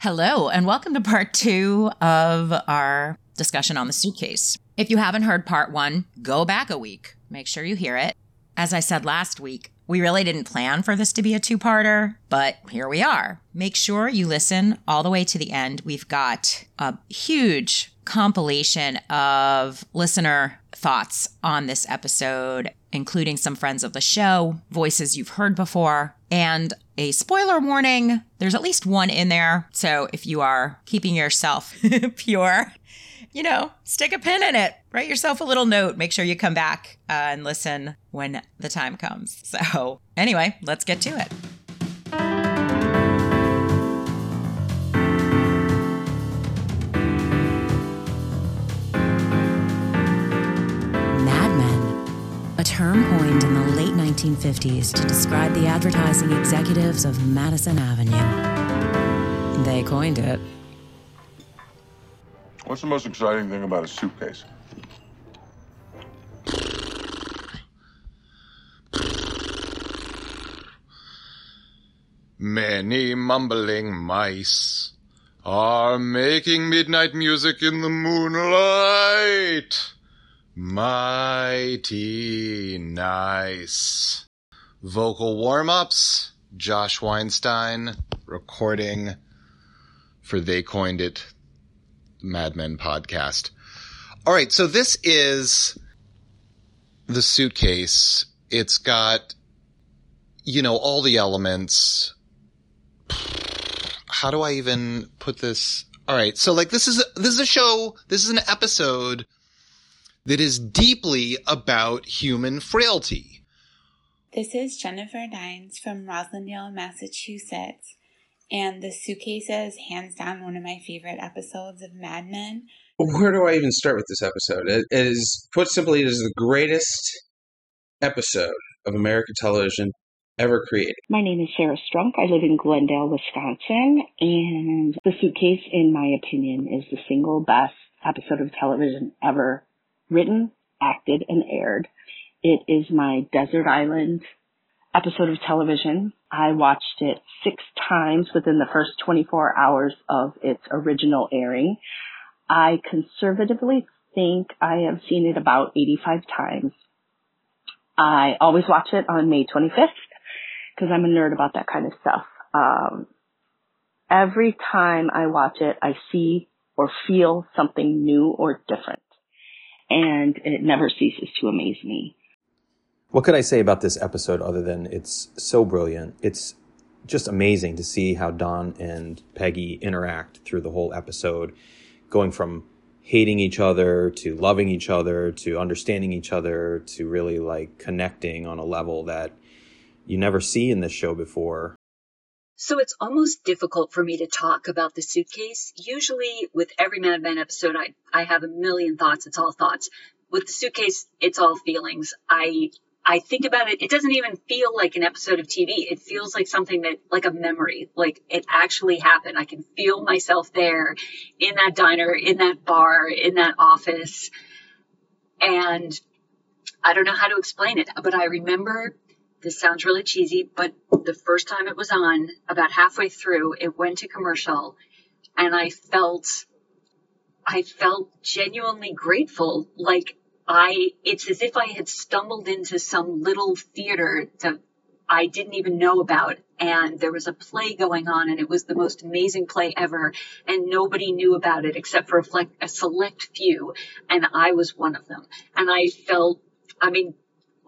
Hello, and welcome to part two of our discussion on the suitcase. If you haven't heard part one, go back a week. Make sure you hear it. As I said last week, we really didn't plan for this to be a two parter, but here we are. Make sure you listen all the way to the end. We've got a huge compilation of listener thoughts on this episode, including some friends of the show, voices you've heard before, and a spoiler warning. There's at least one in there. So if you are keeping yourself pure, you know, stick a pin in it. Write yourself a little note. Make sure you come back uh, and listen when the time comes. So, anyway, let's get to it. Mad Men, a term coined in the 1950s to describe the advertising executives of Madison Avenue. They coined it. What's the most exciting thing about a suitcase? Many mumbling mice are making midnight music in the moonlight. Mighty nice. Vocal warm ups, Josh Weinstein recording for They Coined It Mad Men podcast. All right, so this is the suitcase. It's got, you know, all the elements how do I even put this? All right. So like this is, a, this is a show. This is an episode that is deeply about human frailty. This is Jennifer Dines from Roslindale, Massachusetts. And The Suitcase is hands down one of my favorite episodes of Mad Men. Where do I even start with this episode? It is, put simply, it is the greatest episode of American television ever created. My name is Sarah Strunk. I live in Glendale, Wisconsin, and The Suitcase, in my opinion, is the single best episode of television ever written, acted, and aired. It is my desert island episode of television. I watched it six times within the first 24 hours of its original airing. I conservatively think I have seen it about 85 times. I always watch it on May 25th because I'm a nerd about that kind of stuff. Um, every time I watch it, I see or feel something new or different. And it never ceases to amaze me. What could I say about this episode other than it's so brilliant? It's just amazing to see how Don and Peggy interact through the whole episode, going from hating each other to loving each other to understanding each other to really like connecting on a level that you never see in this show before. So it's almost difficult for me to talk about the suitcase. Usually with every Mad Men episode, I, I have a million thoughts. It's all thoughts. With the suitcase, it's all feelings. I, I think about it. It doesn't even feel like an episode of TV. It feels like something that, like a memory, like it actually happened. I can feel myself there in that diner, in that bar, in that office. And I don't know how to explain it, but I remember this sounds really cheesy, but the first time it was on, about halfway through, it went to commercial and I felt, I felt genuinely grateful. Like I, it's as if I had stumbled into some little theater that I didn't even know about. And there was a play going on and it was the most amazing play ever. And nobody knew about it except for a, a select few. And I was one of them. And I felt, I mean,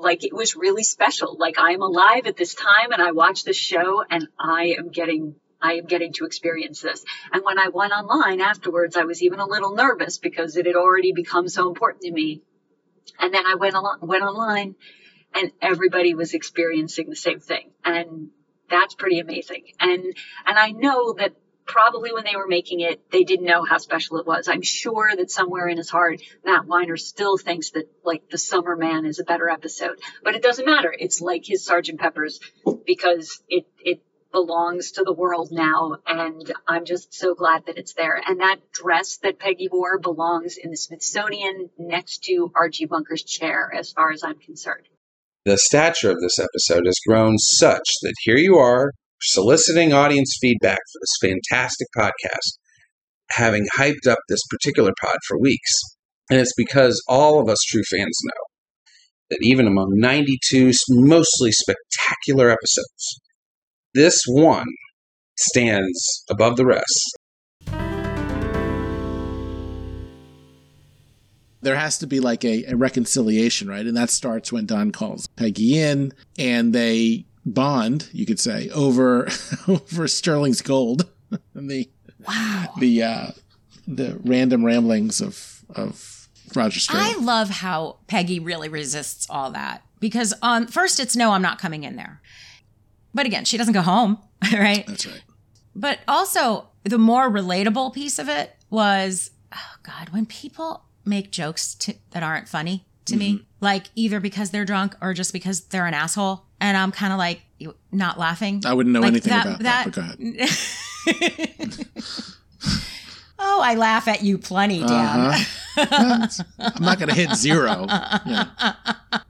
like it was really special. Like I'm alive at this time and I watch this show and I am getting I am getting to experience this. And when I went online afterwards, I was even a little nervous because it had already become so important to me. And then I went went online and everybody was experiencing the same thing. And that's pretty amazing. And, and I know that probably when they were making it, they didn't know how special it was. I'm sure that somewhere in his heart, Matt Weiner still thinks that like the Summer Man is a better episode, but it doesn't matter. It's like his Sergeant Pepper's because it, it belongs to the world now. And I'm just so glad that it's there. And that dress that Peggy wore belongs in the Smithsonian next to Archie Bunker's chair, as far as I'm concerned. The stature of this episode has grown such that here you are soliciting audience feedback for this fantastic podcast, having hyped up this particular pod for weeks. And it's because all of us true fans know that even among 92 mostly spectacular episodes, this one stands above the rest. There has to be like a, a reconciliation, right? And that starts when Don calls Peggy in and they bond, you could say, over over Sterling's gold and the Wow. the uh the random ramblings of of Roger Sterling. I love how Peggy really resists all that because on first it's no, I'm not coming in there. But again, she doesn't go home, right? That's right. But also, the more relatable piece of it was, oh God, when people make jokes to, that aren't funny to me, like either because they're drunk or just because they're an asshole, and I'm kind of like not laughing. I wouldn't know Like anything about that, but go ahead. oh, I laugh at you plenty, Dan. Uh-huh. I'm not going to hit zero. Yeah.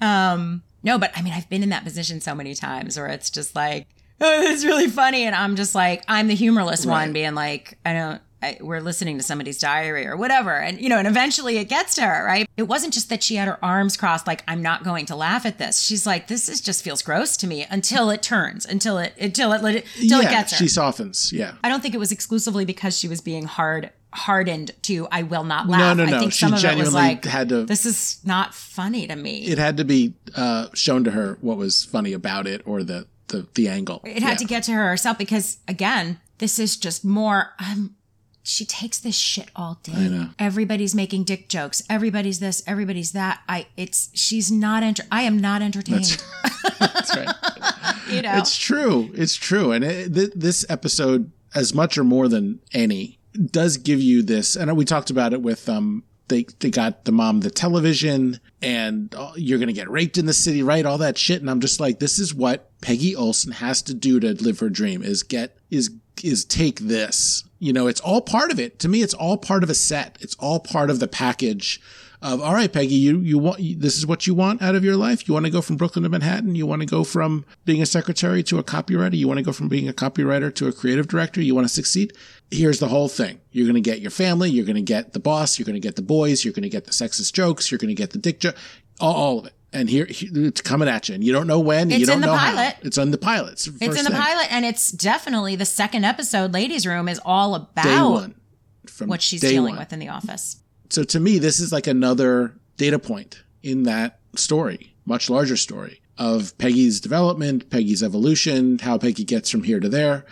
Um, no, but I mean, I've been in that position so many times where it's just like, oh, it's really funny, and I'm just like, I'm the humorless one, being like, I don't. I, we're listening to somebody's diary or whatever, and you know, and eventually it gets to her, right? It wasn't just that she had her arms crossed, like I'm not going to laugh at this. She's like, this is just feels gross to me until it turns, until it, until it, until yeah, it gets her. she softens. Yeah. I don't think it was exclusively because she was being hard hardened to I will not laugh. No, no, I no. think She some of it was genuinely like had to- this is not funny to me. It had to be uh, shown to her what was funny about it or the the, the angle. It had Yeah. to get to her herself because again, this is just more um she takes this shit all day. I know. Everybody's making dick jokes. Everybody's this, everybody's that. I it's she's not enter I am not entertained. That's right. you know. It's true. It's true. And it, th- this episode, as much or more than any, does give you this. And we talked about it with um. They they got the mom the television, and uh, you're gonna get raped in the city, right? All that shit. And I'm just like, this is what Peggy Olson has to do to live her dream: is get is is take this. You know, it's all part of it. To me, it's all part of a set. It's all part of the package of all right, Peggy, you you want this is what you want out of your life. You want to go from Brooklyn to Manhattan. You want to go from being a secretary to a copywriter. You want to go from being a copywriter to a creative director. You want to succeed. Here's the whole thing. You're going to get your family. You're going to get the boss. You're going to get the boys. You're going to get the sexist jokes. You're going to get the dick joke. All, all of it. And here, it's coming at you, and you don't know when. you It's don't in the know how. pilot. It's on the pilot. It's, the It's in the thing. pilot and it's definitely the second episode, Ladies Room, is all about Day one. From what she's dealing one. with in the office. so to me, this is like another data point in that story, much larger story of Peggy's development, Peggy's evolution, how Peggy gets from here to there.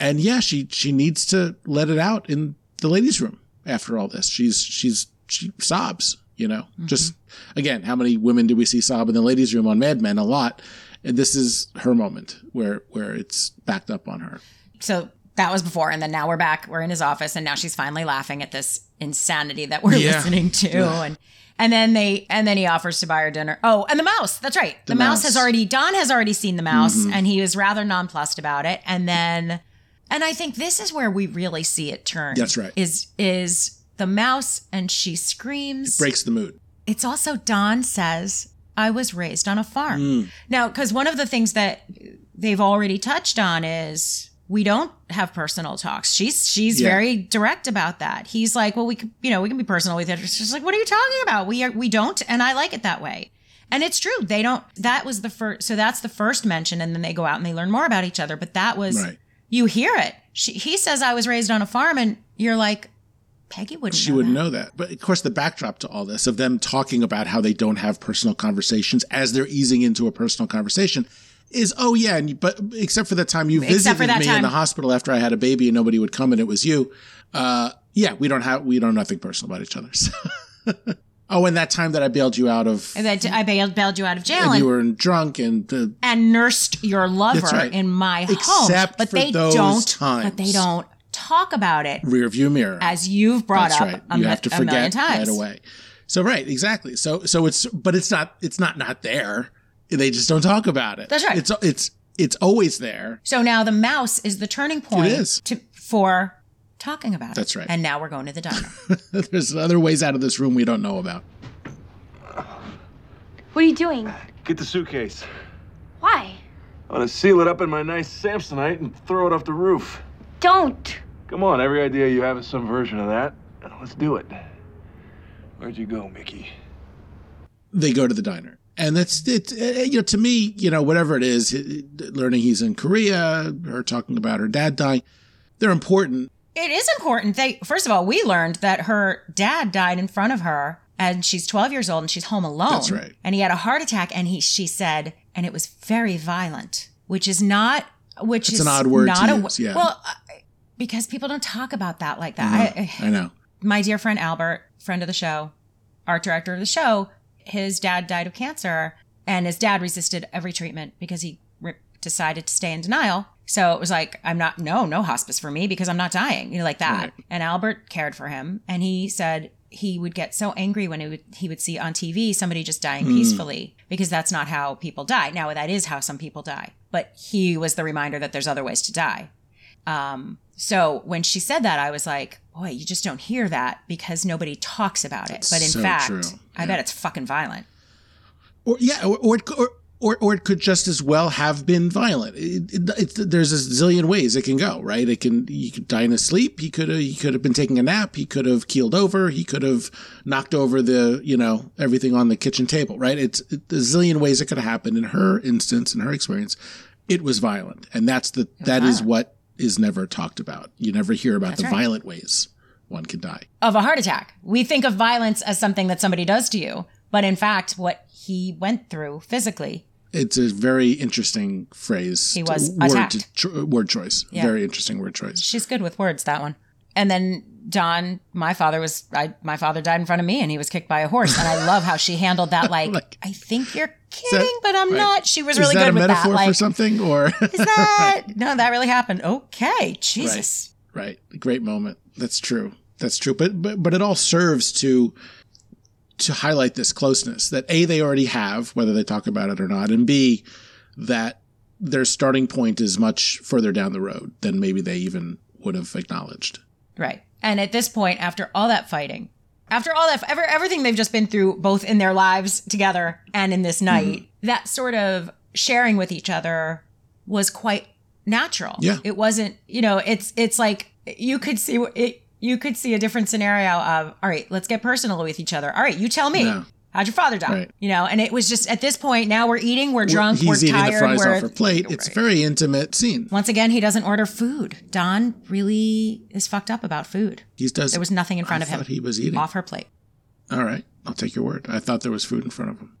And yeah, she she needs to let it out in the ladies' room after all this. She's she's she sobs, you know. Just again, how many women do we see sob in the ladies' room on Mad Men? A lot. And this is her moment where where it's backed up on her. So that was before, and then now we're back. We're in his office, and now she's finally laughing at this insanity that we're Yeah. listening to, and and then they and then he offers to buy her dinner. Oh, and the mouse. That's right. The, The mouse. mouse. Mm-hmm. has already Don has already seen the mouse, and he was rather nonplussed about it. And then, and I think this is where we really see it turn. That's right. Is is the mouse, and she screams. Breaks the mood. It's also Don says, I was raised on a farm. Mm. Now, because one of the things that they've already touched on is we don't have personal talks. She's she's Yeah. very direct about that. He's like, well, we could, you know, we can be personal with it. She's like, what are you talking about? We are we don't, and I like it that way. And it's true. They don't. That was the first. So that's the first mention, and then they go out and they learn more about each other. But that was Right. you hear it. She, he says, I was raised on a farm, and you're like, Peggy wouldn't. she know wouldn't that. know that. But of course, the backdrop to all this of them talking about how they don't have personal conversations as they're easing into a personal conversation is, oh yeah, and you, but except for the time you Except visited that me in the hospital after I had a baby and nobody would come and it was you. Uh, yeah, we don't have we don't know nothing personal about each other. So. oh, and that time that I bailed you out of, And that I bailed, bailed you out of jail, and and, you were drunk and uh, and nursed your lover right. in my home. Except but for they those don't. times. But they don't talk about it rear view mirror. as you've brought That's up right. you mi- have to forget times. right away. So right, exactly. So so it's but it's not it's not not there. They just don't talk about it. That's right. It's it's it's always there. So now the mouse is the turning point is. To, for talking about it. That's right. And now we're going to the diner. There's other ways out of this room we don't know about. What are you doing? Get the suitcase. Why? I'm gonna seal it up in my nice Samsonite and throw it off the roof. Don't. Come on, every idea you have is some version of that. Let's do it. Where'd you go, Mickey? They go to the diner. And that's it. uh, You know, to me, you know, whatever it is, learning he's in Korea, her talking about her dad dying, they're important. It is important. They first of all, we learned that her dad died in front of her and she's 12 years old and she's home alone. That's right. And he had a heart attack and he she said and it was very violent, which is not which It's is an odd word to not a, use, yeah. Well, because people don't talk about that like that. I, I know. my dear friend Albert, friend of the show, art director of the show, his dad died of cancer, and his dad resisted every treatment because he re- decided to stay in denial. So it was like, I'm not, no, no hospice for me because I'm not dying, you know, like that. Right. And Albert cared for him, and he said he would get so angry when he would he would see on TV somebody just dying Hmm. peacefully because that's not how people die. Now that is how some people die, but he was the reminder that there's other ways to die. Um, so when she said that, I was like, boy, you just don't hear that because nobody talks about it. That's but in so fact, true. I bet it's fucking violent. Or yeah, or or it, could- or, or, or it could just as well have been violent. It, it, it's there's a zillion ways it can go, right? It can you could die in his sleep. He could have he could have been taking a nap. He could have keeled over. He could have knocked over the you know everything on the kitchen table, right? It's it, a zillion ways it could have happened. In her instance, in her experience, it was violent, and that's the that is what is never talked about. You never hear about That's the right. violent ways one can die. Of a heart attack. We think of violence as something that somebody does to you, but in fact, what he went through physically. It's a very interesting phrase. He was word, attacked. cho- word choice. Yeah. Very interesting word choice. She's good with words, that one. And then Don, my father was, I, my father died in front of me and he was kicked by a horse. And I love how she handled that. Like, Like- I think you're kidding, but I'm right. not. She was Is really good a with metaphor that. for Like, something or is that, no, that really happened. Okay. Jesus. right? Great moment. That's true. That's true. But but but it all serves to to highlight this closeness that a they already have, whether they talk about it or not, and b that their starting point is much further down the road than maybe they even would have acknowledged. Right. And at this point, after all that fighting, after all that, ever, everything they've just been through, both in their lives together and in this mm-hmm. night, that sort of sharing with each other was quite natural. Yeah. It wasn't, you know, it's, it's like you could see it, you could see a different scenario of, all right, let's get personal with each other. All right, you tell me. Yeah. How'd your father die? Right. You know, and it was just at this point, now we're eating, we're drunk, we're eating tired, the fries we're off her plate. It's a very intimate scene. once again, he doesn't order food. Don really is fucked up about food. He does. There was nothing in front I of him. he was eating. off her plate. All right, I'll take your word. I thought there was food in front of him.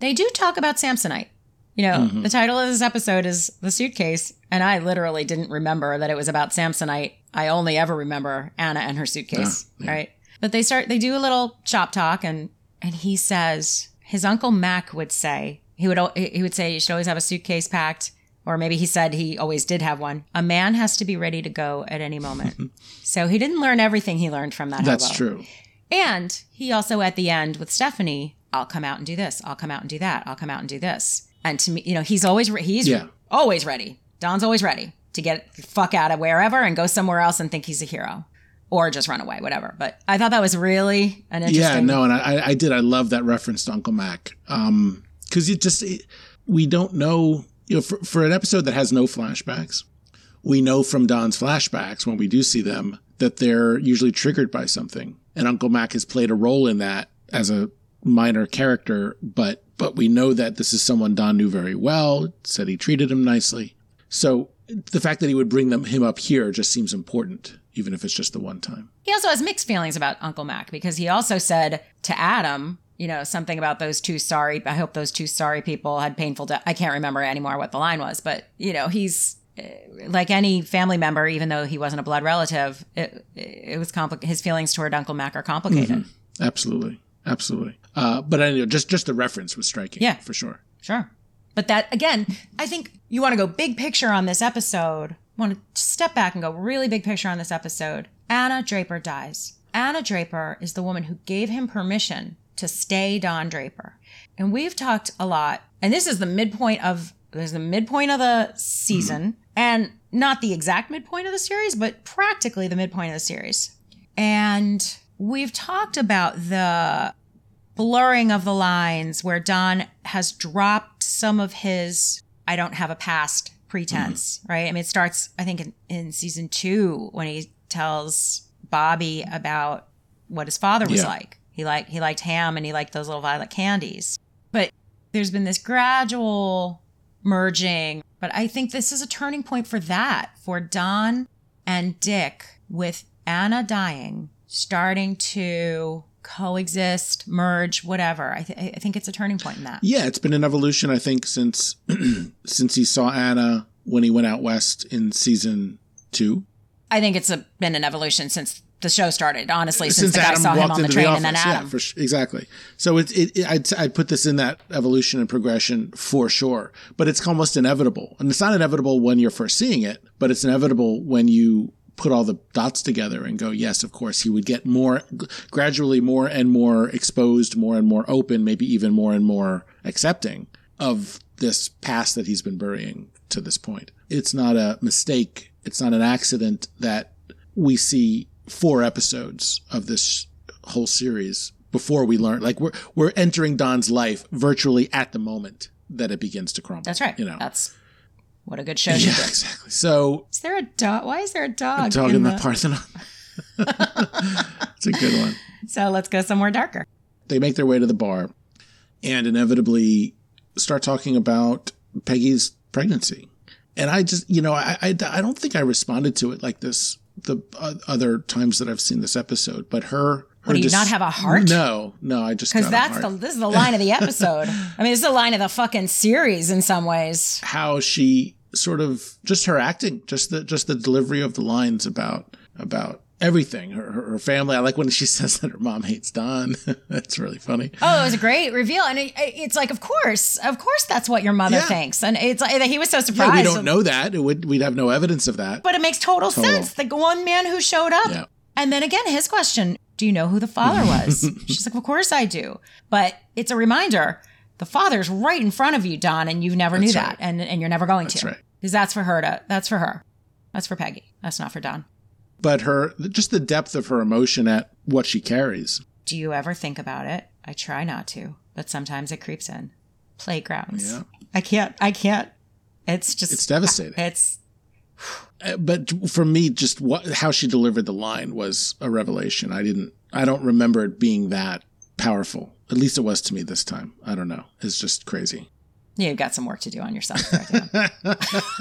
They do talk about Samsonite. You know, Mm-hmm. the title of this episode is The Suitcase, and I literally didn't remember that it was about Samsonite. I only ever remember Anna and her suitcase, Ah, yeah. right? But they start they do a little shop talk and and he says his uncle Mac would say he would he would say you should always have a suitcase packed or maybe he said he always did have one. A man has to be ready to go at any moment. so he didn't learn everything he learned from that That's hobo. true. And he also at the end with Stephanie, I'll come out and do this. I'll come out and do that. I'll come out and do this. And to me, you know, he's always re- he's Yeah. always ready. Don's always ready to get the fuck out of wherever and go somewhere else and think he's a hero, or just run away, whatever. But I thought that was really an interesting. Yeah, no, and I, I did. I love that reference to Uncle Mac. Um, because it just it, we don't know. You know, for, for an episode that has no flashbacks, we know from Don's flashbacks when we do see them that they're usually triggered by something, and Uncle Mac has played a role in that as a minor character. But but we know that this is someone Don knew very well. Said he treated him nicely. So the fact that he would bring them him up here just seems important, even if it's just the one time. He also has mixed feelings about Uncle Mac because he also said to Adam, you know, something about those two sorry. I hope those two sorry people had painful death. I can't remember anymore what the line was, but you know, he's eh, like any family member, even though he wasn't a blood relative. It, it was complicated. His feelings toward Uncle Mac are complicated. Absolutely, absolutely. Uh, but anyway, just just the reference was striking. Yeah. for sure. Sure. But that, again, I think you want to go big picture on this episode, want to step back and go really big picture on this episode. Anna Draper dies. Anna Draper is the woman who gave him permission to stay Don Draper. And we've talked a lot, and this is the midpoint of this is the midpoint of the season, mm-hmm. and not the exact midpoint of the series, but practically the midpoint of the series. And we've talked about the blurring of the lines where Don has dropped some of his I don't have a past pretense, mm-hmm. right? I mean, it starts, I think, in, in season two when he tells Bobby about what his father was Yeah. like. He liked he liked ham and he liked those little violet candies. But there's been this gradual merging. But I think this is a turning point for that, for Don and Dick, with Anna dying, starting to coexist, merge, whatever. I, th- I think it's a turning point in that. Yeah, it's been an evolution, I think, since since he saw Anna when he went out west in season two. I think it's a, been an evolution since the show started. Honestly, since, since the guy Adam saw him on the train the and then. Adam. Yeah, sure. exactly. So it, it, it I'd, I'd put this in that evolution and progression for sure. But it's almost inevitable, and it's not inevitable when you're first seeing it, but it's inevitable when you put all the dots together and go, yes, of course, he would get more gradually more and more exposed, more and more open, maybe even more and more accepting of this past that he's been burying to this point. It's not a mistake. It's not an accident that we see four episodes of this whole series before we learn. Like we're we're entering Don's life virtually at the moment that it begins to crumble. That's right. You know. That's what a good show yeah, exactly. So Is there a dog? Why is there a dog? a dog in the, the- Parthenon. it's a good one. So let's go somewhere darker. They make their way to the bar and inevitably start talking about Peggy's pregnancy. And I just, you know, I, I, I don't think I responded to it like this the uh, other times that I've seen this episode, but her. her What, do you dis- not have a heart? No, no, I just Because that's the this is the line of the episode. I mean, is the line of the fucking series in some ways. how she sort of just her acting, just the just the delivery of the lines about about everything. Her her, family. I like when she says that her mom hates Don. that's really funny. Oh, it was a great reveal, and it, it's like, of course, of course, that's what your mother Yeah. thinks, and it's like he was so surprised. Yeah, we don't know that. It would we'd have no evidence of that. but it makes total, Total. sense. The one man who showed up, Yeah. and then again, his question: Do you know who the father was? She's like, Of course I do, but it's a reminder. The father's right in front of you, Don, and you never knew That's that, right. and and you're never going That's to, right. because that's for her to. That's for her. That's for Peggy. That's not for Don. But her just the depth of her emotion at what she carries. Do you ever think about it? I try not to, but sometimes it creeps in. Playgrounds. Yeah. I can't. I can't. It's just. It's devastating. It's. Uh, But for me, just what how she delivered the line was a revelation. I didn't. I don't remember it being that powerful. At least it was to me this time. I don't know. It's just crazy. You've got some work to do on yourself. I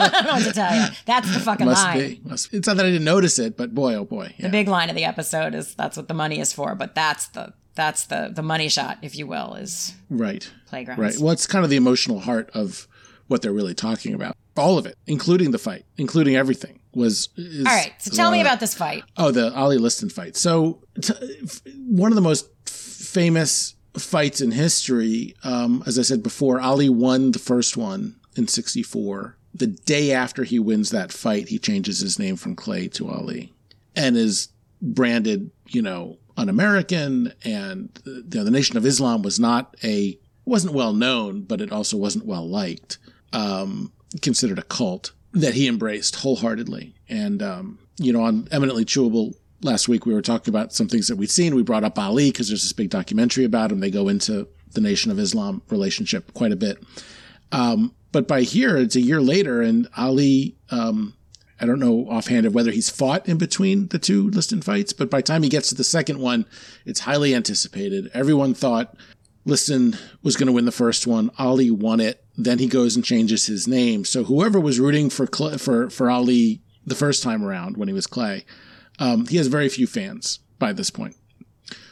don't know what to tell you. That's the fucking Must line. be. Must It's not that I didn't notice it, but boy, oh boy. The big line of the episode is that's what the money is for, but that's the that's the the money shot, if you will, is Right. playground. Right. Well, it's kind of the emotional heart of what they're really talking about. All of it, including the fight, including everything, was. Is, All right. So tell me about this fight. Oh, the Ali Liston fight. So, t- f- one of the most famous fights in history. Um, as I said before, Ali won the first one in '64. The day after he wins that fight, he changes his name from Clay to Ali, and is branded, you know, un-American. And uh, you know, the Nation of Islam was not a wasn't well known, but it also wasn't well liked. Um, considered a cult that he embraced wholeheartedly. And, um, you know, on Eminently Chewable last week, we were talking about some things that we'd seen. We brought up Ali because there's this big documentary about him. They go into the Nation of Islam relationship quite a bit. Um, but by here, it's a year later, and Ali, um, I don't know offhand of whether he's fought in between the two Liston fights, but by the time he gets to the second one, it's highly anticipated. Everyone thought Liston was going to win the first one. Ali won it. Then he goes and changes his name. So whoever was rooting for for for Ali the first time around when he was Clay, um, he has very few fans by this point.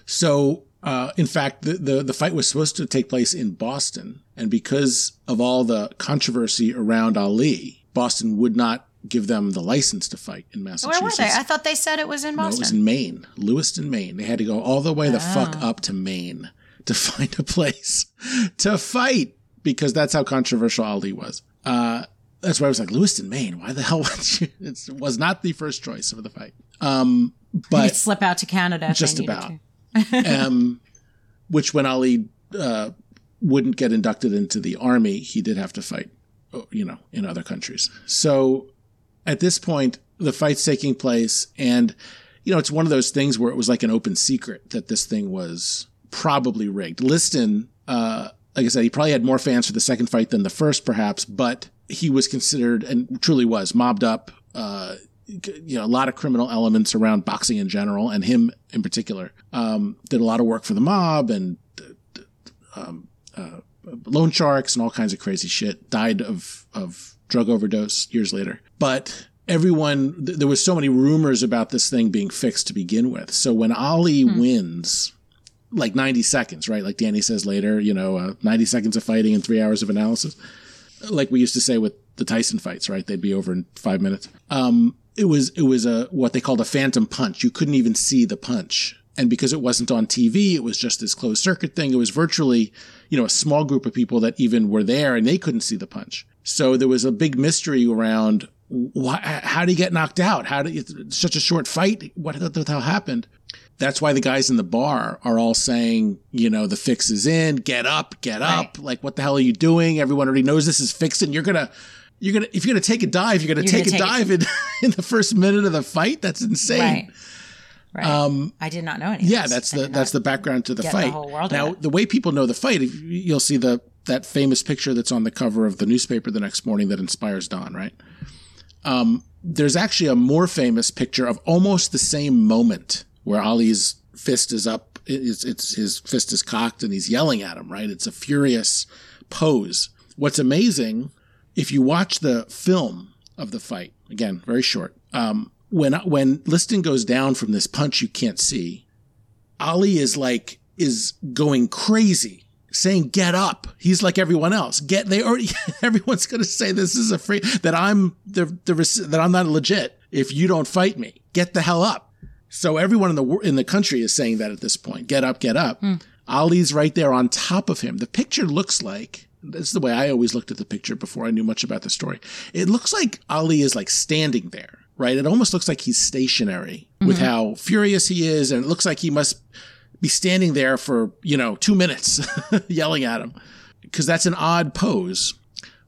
So, uh, in fact, the, the the fight was supposed to take place in Boston, and because of all the controversy around Ali, Boston would not give them the license to fight in Massachusetts. Where were they? I thought they said it was in Boston. No, it was in Maine, Lewiston, Maine. They had to go all the way the fuck Oh. up to Maine to find a place to fight because that's how controversial Ali was. Uh, that's why I was like, Lewiston, Maine. Why the hell would you? It was not the first choice of the fight. Um, but slip out to Canada. just about. um, which when Ali uh, wouldn't get inducted into the army, he did have to fight, you know, in other countries. So at this point, the fight's taking place, and you know, it's one of those things where it was like an open secret that this thing was probably rigged. Liston, uh, like I said, he probably had more fans for the second fight than the first, perhaps, but he was considered and truly was mobbed up. Uh, you know, a lot of criminal elements around boxing in general, and him in particular. Um, did a lot of work for the mob and um, uh, loan sharks and all kinds of crazy shit. Died of of drug overdose years later, but everyone th- there was so many rumors about this thing being fixed to begin with. So when Ali wins, like 90 seconds, right? Like Danny says later, you know, uh, 90 seconds of fighting and three hours of analysis. Like we used to say with the Tyson fights, right? They'd be over in five minutes. Um, it was, it was a, what they called a phantom punch. You couldn't even see the punch. And because it wasn't on TV, it was just this closed circuit thing. It was virtually, you know, a small group of people that even were there and they couldn't see the punch. So there was a big mystery around why, how did he get knocked out? How did it's such a short fight? What the hell happened? That's why the guys in the bar are all saying, you know, the fix is in, get up, get up. Like, what the hell are you doing? Everyone already knows this is fixing. You're going to, you're to, if you're to take a dive, you're to You're take a gonna take dive in, in the first minute of the fight. That's insane. Right. Right. Um, I did not know any. yeah, that's I the that's the background to the the fight. whole world now, the way people know the fight, you'll see the that famous picture that's on the cover of the newspaper the next morning that inspires Don, right? Um, there's actually a more famous picture of almost the same moment where Ali's fist is up, it's, it's his fist is cocked and he's yelling at him, right? It's a furious pose. What's amazing, if you watch the film of the fight, again, very short, um, when when Liston goes down from this punch you can't see, Ali is like is going crazy, saying "Get up." He's like everyone else. Get they already everyone's going to say this is a free that I'm the, the that I'm not legit if you don't fight me. Get the hell up. So everyone in the in the country is saying that at this point. Get up, get up. Ali's right there on top of him. The picture looks like this is the way I always looked at the picture before I knew much about the story. It looks like Ali is like standing there, right? It almost looks like he's stationary with mm-hmm. how furious he is, and it looks like he must be standing there for, you know, two minutes yelling at him because that's an odd pose.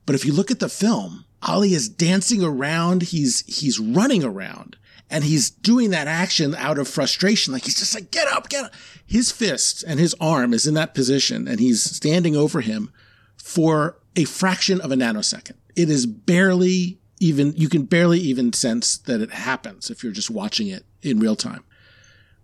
But if you look at the film, Ali is dancing around. He's, he's running around and he's doing that action out of frustration. Like he's just like, get up, get up. His fist and his arm is in that position and he's standing over him for a fraction of a nanosecond. It is barely even, you can barely even sense that it happens if you're just watching it in real time.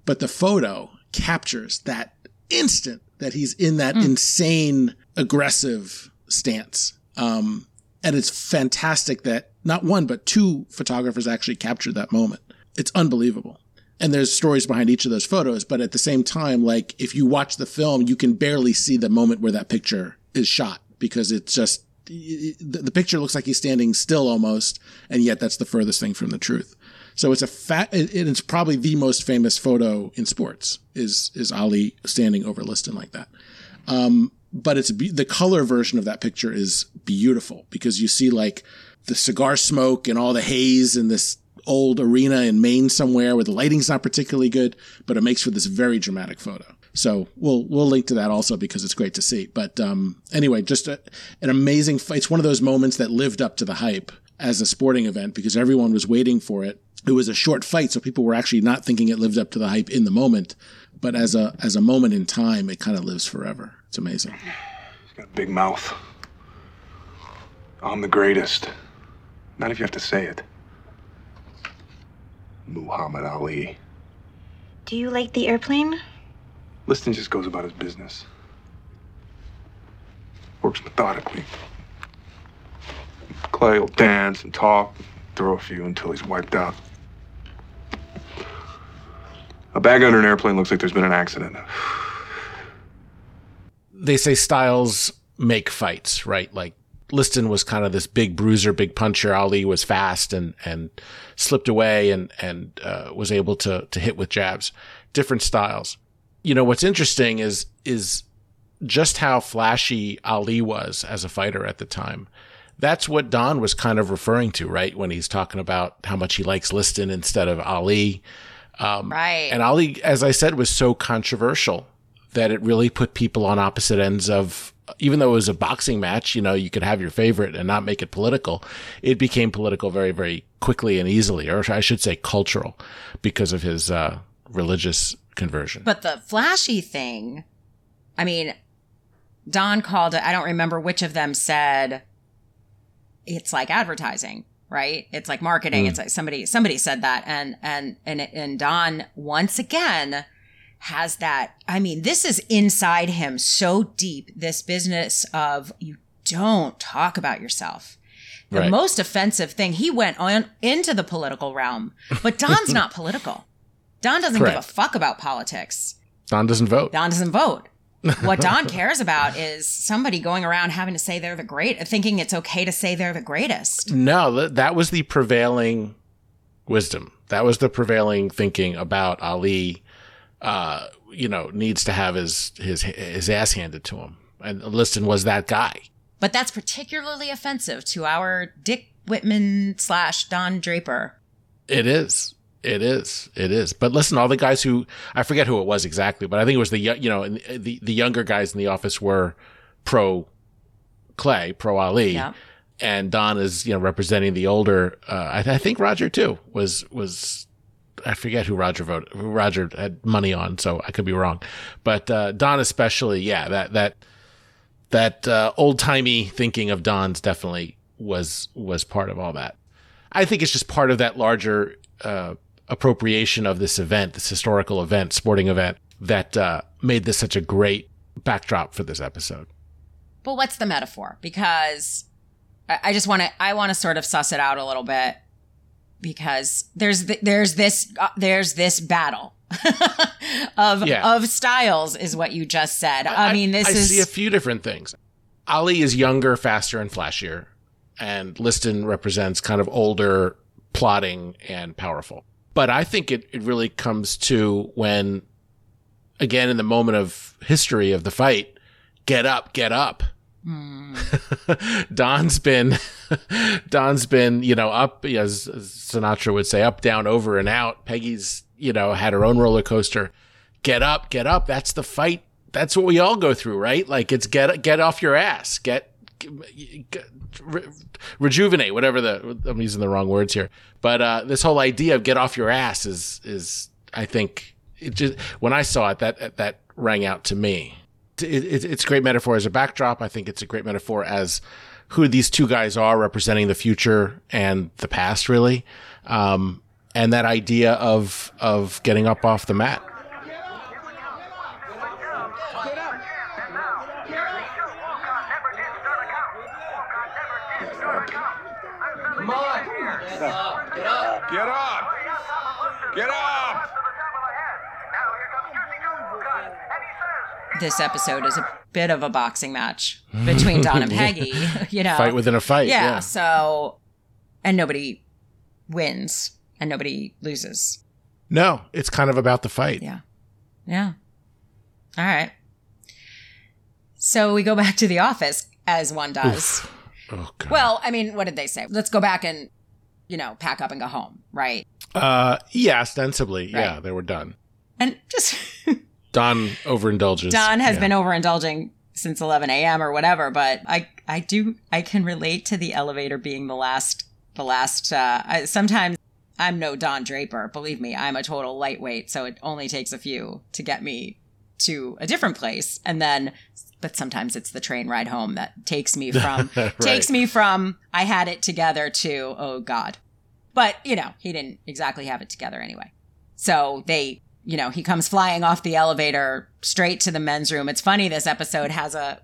But the photo captures that instant that he's in that insane aggressive stance. Um, and it's fantastic that not one, but two photographers actually captured that moment. It's unbelievable. And there's stories behind each of those photos, but at the same time, like if you watch the film, you can barely see the moment where that picture is shot because it's just, the, picture looks like he's standing still almost, and yet that's the furthest thing from the truth. So it's a fat, it, it's probably the most famous photo in sports is, is Ali standing over Liston like that. Um, but it's the color version of that picture is beautiful because you see like the cigar smoke and all the haze in this old arena in Maine somewhere where the lighting's not particularly good, but it makes for this very dramatic photo. So we'll we'll link to that also because it's great to see. But um, anyway, just a, an amazing fight. It's one of those moments that lived up to the hype as a sporting event because everyone was waiting for it. It was a short fight, so people were actually not thinking it lived up to the hype in the moment. But as a as a moment in time, it kind of lives forever. It's amazing. He's got a big mouth. I'm the greatest. Not if you have to say it. Muhammad Ali. Do you like the airplane? Liston just goes about his business. Works methodically. Clay will dance and talk, throw a few until he's wiped out. A bag under an airplane looks like there's been an accident. they say styles make fights, right? Like Liston was kind of this big bruiser, big puncher. Ali was fast and and slipped away and and uh, was able to to hit with jabs. Different styles. You know what's interesting is is just how flashy Ali was as a fighter at the time. That's what Don was kind of referring to, right? When he's talking about how much he likes Liston instead of Ali. Um, Right. And Ali, as I said, was so controversial that it really put people on opposite ends of, even though it was a boxing match, you know, you could have your favorite and not make it political. It became political very, very quickly and easily, or I should say cultural because of his, uh, religious conversion. But the flashy thing, I mean, Don called it, I don't remember which of them said, it's like advertising, right? It's like marketing. Mm. It's like somebody somebody said that, and and and and Don once again has that. I mean, this is inside him so deep. This business of you don't talk about yourself. The Right. most offensive thing he went on into the political realm, but Don's not political. Don doesn't give a fuck about politics. Don doesn't vote. Don doesn't vote. What Don cares about is somebody going around having to say they're the great, thinking it's okay to say they're the greatest. No, that was the prevailing wisdom. That was the prevailing thinking about Ali. Uh, you know, needs to have his his his ass handed to him, and Liston was that guy. But that's particularly offensive to our Dick Whitman slash Don Draper. It is. It is. It is. But listen, all the guys who I forget who it was exactly, but I think it was the you know the the younger guys in the office were pro Clay, pro Ali, Yeah. and Don is you know representing the older. Uh, I, th- I think Roger too was was. I forget who Roger voted. Who Roger had money on, so I could be wrong. But uh, Don especially, yeah, that that that uh, old timey thinking of Don's definitely was was part of all that. I think it's just part of that larger uh, appropriation of this event, this historical event, sporting event that uh, made this such a great backdrop for this episode. But what's the metaphor? Because I I just want to I want to sort of suss it out a little bit because there's th- there's this uh, there's this battle of Yeah. of styles is what you just said. I, mean this I is see a few different things. Ali is younger, faster, and flashier, and Liston represents kind of older, plotting, and powerful. But I think it, it really comes to when, again, in the moment of history of the fight, get up, get up. Hmm. Don's been, Don's been, you know, up, as as Sinatra would say, up, down, over, and out. Peggy's, you know, had her own roller coaster. Get up, get up. That's the fight. That's what we all go through, right? Like it's get get off your ass, get re- rejuvenate, whatever the I'm using the wrong words here. But uh, this whole idea of get off your ass is is I think it just when I saw it that that rang out to me. It, it, it's a great metaphor as a backdrop. I think it's a great metaphor as who these two guys are representing the future and the past, really, um, and that idea of of getting up off the mat. Get up. Get up! This episode is a bit of a boxing match between Don and Peggy, you know. Fight within a fight, Yeah, yeah. so and nobody wins and nobody loses. No, it's kind of about the fight. Yeah. Yeah. All right. So we go back to the office as one does. Oh, God. Well, I mean, what did they say? Let's go back and, you know, pack up and go home, right? Uh, yeah, ostensibly, yeah, they were done. And just Don overindulges. Don has Yeah. been overindulging since 11 a.m. or whatever, but I I do I can relate to the elevator being the last the last. Uh, I, sometimes I'm no Don Draper, believe me. I'm a total lightweight, so it only takes a few to get me to a different place, and then. But sometimes it's the train ride home that takes me from Right. takes me from I had it together to oh god. But you know he didn't exactly have it together anyway. So they, you know, he comes flying off the elevator straight to the men's room. It's funny this episode has a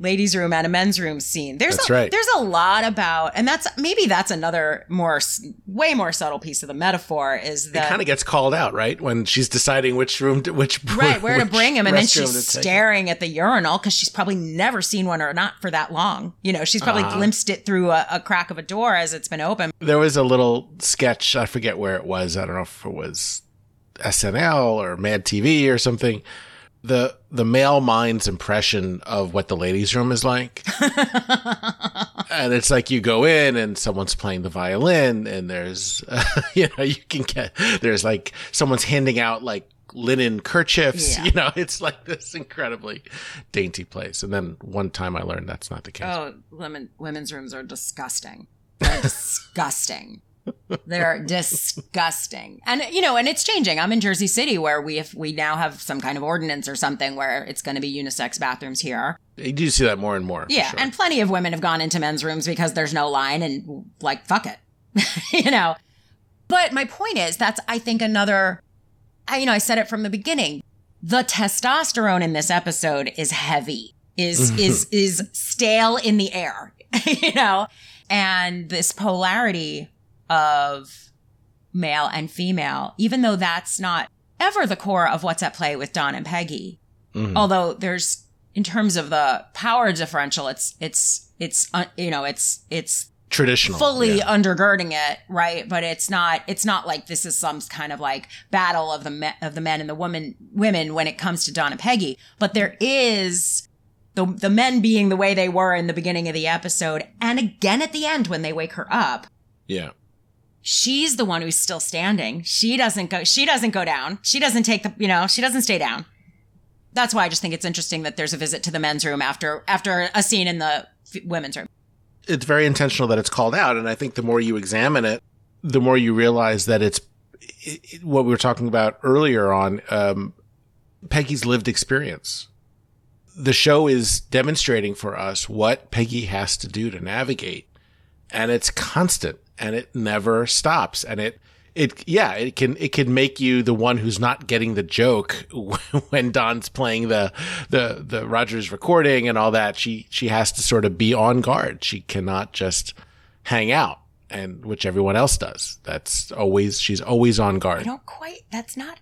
ladies' room and a men's room scene. There's That's a, right. there's a lot about, and that's maybe that's another more way more subtle piece of the metaphor is that it kind of gets called out, right? When she's deciding which room to which right where to bring him, and then she's staring at the urinal because she's probably never seen one or not for that long. You know, she's probably Uh-huh. glimpsed it through a, a crack of a door as it's been open. There was a little sketch. I forget where it was. I don't know if it was SNL or Mad TV or something. The the male mind's impression of what the ladies' room is like, and it's like you go in and someone's playing the violin, and there's you know you can get there's like someone's handing out like linen kerchiefs. Yeah. You know, it's like this incredibly dainty place. And then one time I learned that's not the case. Oh, women women's rooms are disgusting. They're disgusting. They're disgusting. And you know, and it's changing. I'm in Jersey City where we have, we now have some kind of ordinance or something where it's going to be unisex bathrooms here. You do see that more and more. Yeah, sure. and plenty of women have gone into men's rooms because there's no line and like fuck it. you know. But my point is that's I think another I you know, I said it from the beginning. The testosterone in this episode is heavy. Is is is stale in the air. you know? And this polarity of male and female, even though that's not ever the core of what's at play with Don and Peggy. Mhm. Although there's in terms of the power differential, it's it's it's uh, you know it's it's Traditional. fully yeah. undergirding it, right? But it's not it's not like this is some kind of like battle of the me- of the men and the woman women when it comes to Don and Peggy. But there is the the men being the way they were in the beginning of the episode, and again at the end when they wake her up. Yeah. She's the one who's still standing. She doesn't go. She doesn't go down. She doesn't take the. You know. She doesn't stay down. That's why I just think it's interesting that there's a visit to the men's room after after a scene in the women's room. it's very intentional that it's called out. And I think the more you examine it, the more you realize that it's it, it- what we were talking about earlier on um, Peggy's lived experience. The show is demonstrating for us what Peggy has to do to navigate, and it's constant and it never stops. And it it yeah it can it can make you the one who's not getting the joke when Don's playing the the the Rogers recording and all that. She she has to sort of be on guard. She cannot just hang out, and which everyone else does. That's always she's always on guard I don't quite. That's not.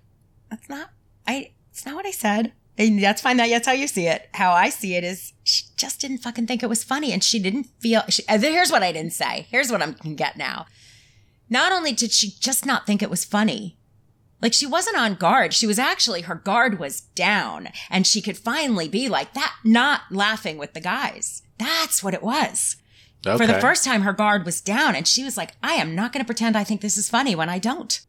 That's not. I. It's not what I said. And that's fine. That that's how you see it. How I see it is, she just didn't fucking think it was funny, and she didn't feel. She, uh, here's what I didn't say. Here's what I'm can get now. Not only did she just not think it was funny, like she wasn't on guard. She was actually her guard was down, and she could finally be like that, not laughing with the guys. That's what it was. For the first time, her guard was down, and she was like, "I am not going to pretend I think this is funny when I don't."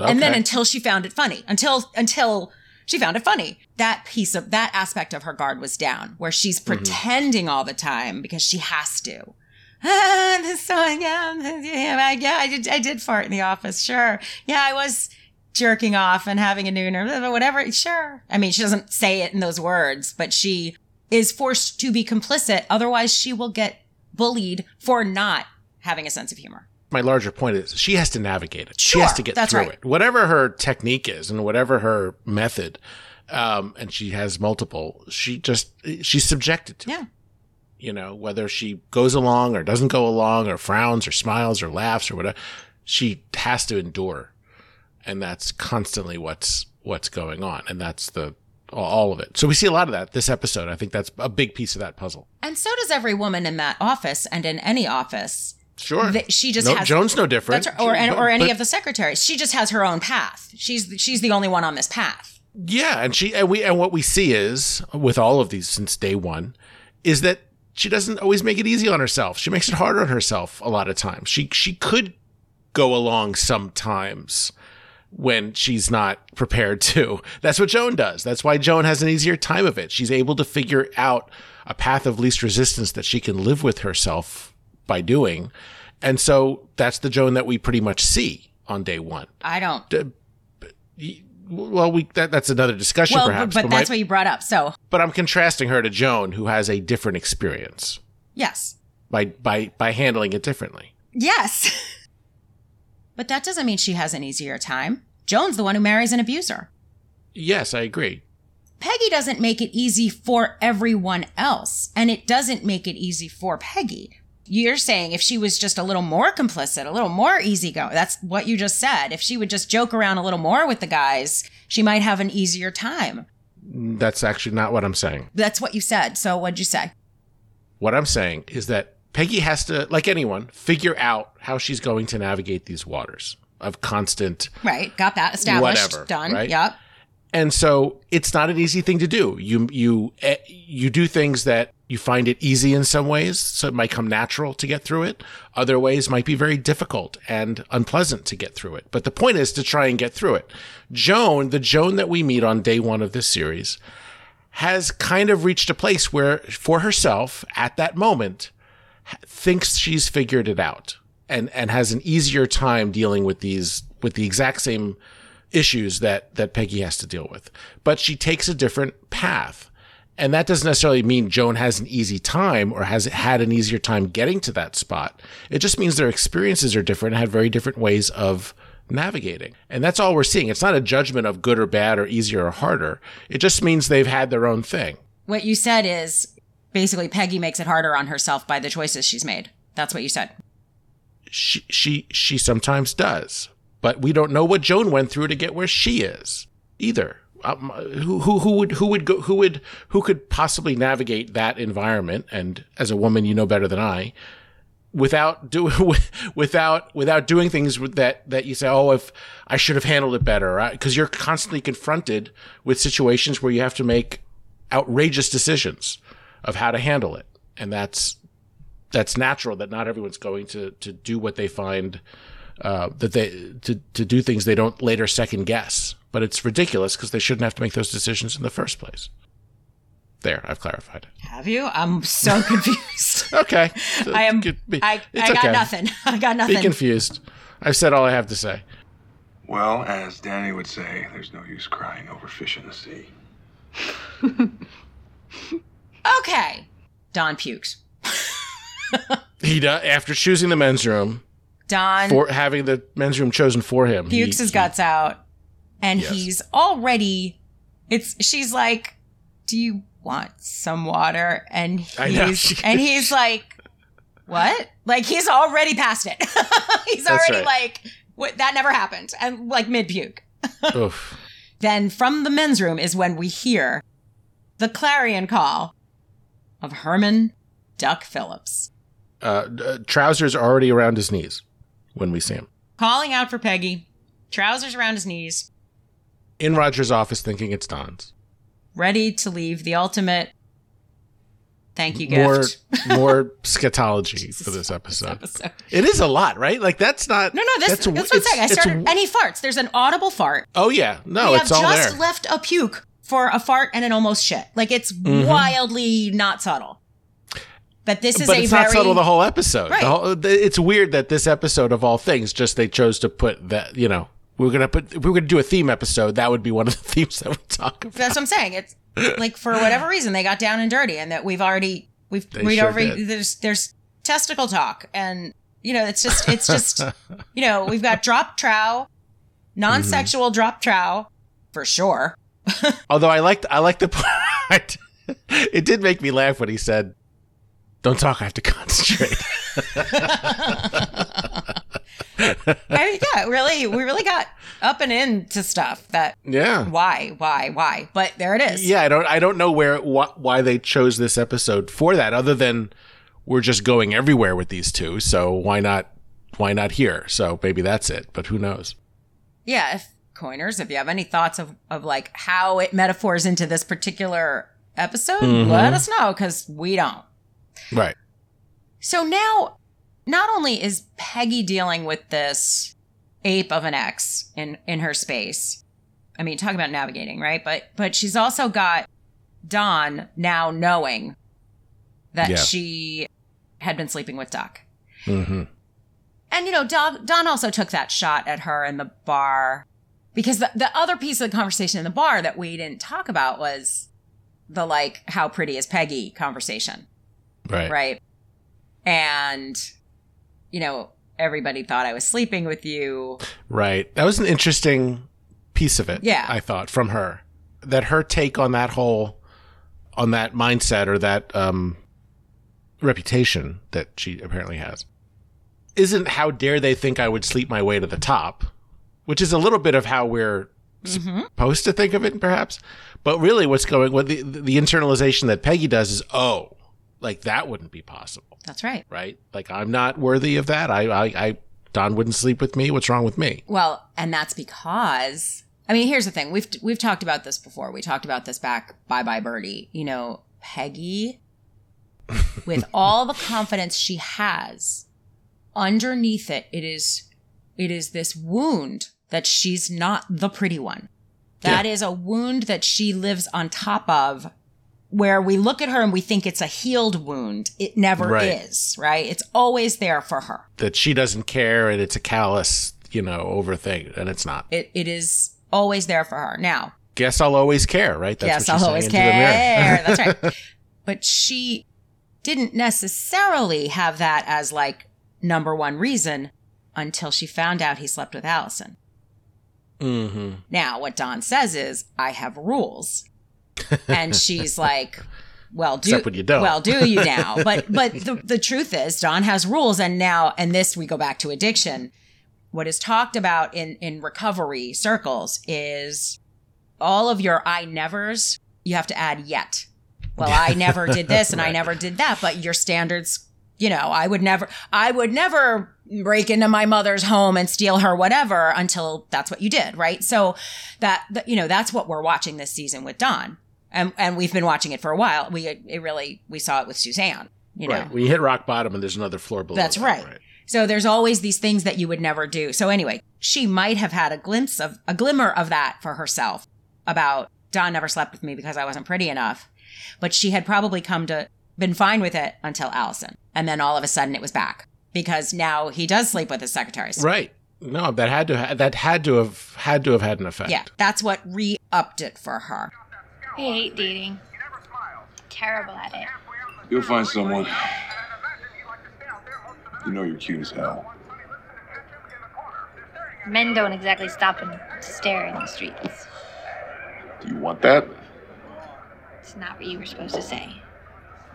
And then until she found it funny, until until she found it funny, that piece of that aspect of her guard was down, where she's pretending all the time because she has to. Ah, this so yeah, yeah, I- yeah, I did, I did fart in the office. Sure, yeah, I was jerking off and having a nooner, or whatever. Sure, I mean, she doesn't say it in those words, but she is forced to be complicit. Otherwise, she will get bullied for not having a sense of humor. My larger point is she has to navigate it. she has to get through right. it. Whatever her technique is and whatever her method, um, and she has multiple, she just, she's subjected to Yeah. it. You know, whether she goes along or doesn't go along or frowns or smiles or laughs or whatever, she has to endure. And that's constantly what's, what's going on. And that's the, all of it. So we see a lot of that this episode. I think that's a big piece of that puzzle. And so does every woman in that office and in any office. Sure. That she just No, has Joan's no different. That's her, or but- or any but- of the secretaries. She just has her own path. She's she's the only one on this path. Yeah, and she and we and what we see is with all of these since day one is that she doesn't always make it easy on herself. She makes it harder on herself a lot of times. She she could go along sometimes when she's not prepared to. That's what Joan does. That's why Joan has an easier time of it. She's able to figure out a path of least resistance that she can live with herself by doing. And so that's the Joan that we pretty much see on day one. I don't. Well, we that, that's another discussion, well, perhaps. but, but my- that's what you brought up. So but I'm contrasting her to Joan, who has a different experience yes, by by by handling it differently. yes. but that doesn't mean she has an easier time. Joan's the one who marries an abuser. Yes, I agree. Peggy doesn't make it easy for everyone else, and it doesn't make it easy for Peggy. You're saying if she was just a little more complicit, a little more easygoing, that's what you just said. If she would just joke around a little more with the guys, she might have an easier time. That's actually not what I'm saying. That's what you said. So what'd you say? What I'm saying is that Peggy has to, like anyone, figure out how she's going to navigate these waters of constant Right. Got that established. Whatever, Done. right? Yep. And so it's not an easy thing to do. You you eh, you do things that you find it easy in some ways, so it might come natural to get through it. Other ways might be very difficult and unpleasant to get through it. But the point is to try and get through it. Joan, the Joan that we meet on day 1 of this series, has kind of reached a place where for herself at that moment thinks she's figured it out and and has an easier time dealing with these with the exact same issues that that Peggy has to deal with. But she takes a different path. And that doesn't necessarily mean Joan has an easy time or has had an easier time getting to that spot. It just means their experiences are different and have very different ways of navigating. And that's all we're seeing. It's not a judgment of good or bad or easier or harder. It just means they've had their own thing. What you said is basically Peggy makes it harder on herself by the choices she's made. That's what you said. She she she sometimes does. But we don't know what Joan went through to get where she is either. Um, who who who would who would go who would who could possibly navigate that environment? And as a woman, you know better than I. Without do without without doing things that that you say, oh, if I should have handled it better, because you're constantly confronted with situations where you have to make outrageous decisions of how to handle it, and that's that's natural. That not everyone's going to to do what they find uh, that they to to do things they don't later second guess. But it's ridiculous because they shouldn't have to make those decisions in the first place. There, I've clarified. Have you? I'm so confused. okay, I am. Be, I, I got okay. nothing. I got nothing. Be confused. I've said all I have to say. Well, as Danny would say, there's no use crying over fish in the sea. okay, Don pukes. he does after choosing the men's room. Don for having the men's room chosen for him. Pukes he, his guts out, and Yes. he's already. It's she's like, "Do you want some water?" And he's and he's like, "What?" Like he's already past it. he's That's already right. like, "What? That never happened." And like mid puke. Then from the men's room is when we hear the clarion call of Herman Duck Phillips Uh, uh, trousers are already around his knees when we see him calling out for Peggy, trousers around his knees, in Roger's office, thinking it's Don's. ready to leave the ultimate thank you gift. more more scatology for this episode. It is a lot, right? Like that's not. No, no, this, that's, a- what I'm saying. I started, and he farts. There's an audible fart. Oh yeah, no, we it's have all just left a puke for a fart and an almost shit. Like it's Mhm. wildly not subtle. But this is but a it's very not subtle the whole episode. Right. The whole, it's weird that this episode of all things, just they chose to put that. You know, we were gonna put if we were gonna do a theme episode. That would be one of the themes that we talk about. That's what I'm saying. It's like for whatever reason they got down and dirty, and that we've already we've we've sure already there's there's testicle talk, and you know it's just it's just you know we've got drop trow, non-sexual Mm-hmm. drop trow for sure. Although I liked I liked the part. it did make me laugh when he said, "Don't talk. I have to concentrate." I yeah, really, we really got up and into stuff that Yeah. why why why, but there it is. Yeah, I don't I don't know where wh- why they chose this episode for that other than we're just going everywhere with these two, so why not why not here? So maybe that's it, but who knows. yeah. If coiners, if you have any thoughts of of like how it metaphors into this particular episode, Mhm. let us know because we don't. Right. So now, not only is Peggy dealing with this ape of an ex in in her space. I mean, talk about navigating, right? But but she's also got Don now knowing that Yeah. she had been sleeping with Duck. Mhm. And you know, Don, Don also took that shot at her in the bar because the, the other piece of the conversation in the bar that we didn't talk about was the like how pretty is Peggy conversation Right. right? And you know, everybody thought I was sleeping with you. Right. That was an interesting piece of it. Yeah. I thought from her that her take on that whole on that mindset or that um reputation that she apparently has isn't how dare they think I would sleep my way to the top, which is a little bit of how we're supposed to think of it perhaps. But really what's going what the the internalization that Peggy does is oh, like that wouldn't be possible, That's right. right? Like I'm not worthy of that. I I, I Don wouldn't sleep with me. What's wrong with me? Well, and that's because I mean, here's the thing. We've we've talked about this before. We talked about this back Bye Bye Birdie. You know, Peggy with all the confidence she has, underneath it it is it is this wound that she's not the pretty one. That is a wound that she lives on top of where we look at her and we think it's a healed wound. It never Right. is, right? It's always there for her. That she doesn't care and it's a callous, you know, over thing, and it's not. It, it is always there for her. Now, Guess I'll always care, right? That's what I'll always saying into the mirror. care. That's right. But she didn't necessarily have that as like number one reason until she found out he slept with Allison. mm-hmm. Now, what Don says is, I have rules. And she's like, well, do Except when you don't. well, do you now? But but the, the truth is, Don has rules, and now, and this we go back to addiction. What is talked about in in recovery circles is all of your I nevers. You have to add yet. Well, I never did this, and I never did that. But your standards, you know, I would never, I would never break into my mother's home and steal her whatever until that's what you did, right? So that, that you know, that's what we're watching this season with Don, and and we've been watching it for a while. We it really we saw it with Suzanne, you know. right. When you hit rock bottom and there's another floor below. That's that, right. So there's always these things that you would never do. So anyway, she might have had a glimpse of a glimmer of that for herself about Don never slept with me because I wasn't pretty enough. But she had probably come to been fine with it until Allison. And then all of a sudden it was back because now he does sleep with his secretaries. Right. No, that had to ha- that had to have had to have had an effect. Yeah, that's what re-upped it for her. I hate dating. Terrible at it. You'll find someone. You know you're cute as hell. Men don't exactly stop and stare in the streets. Do you want that? It's not what you were supposed to say.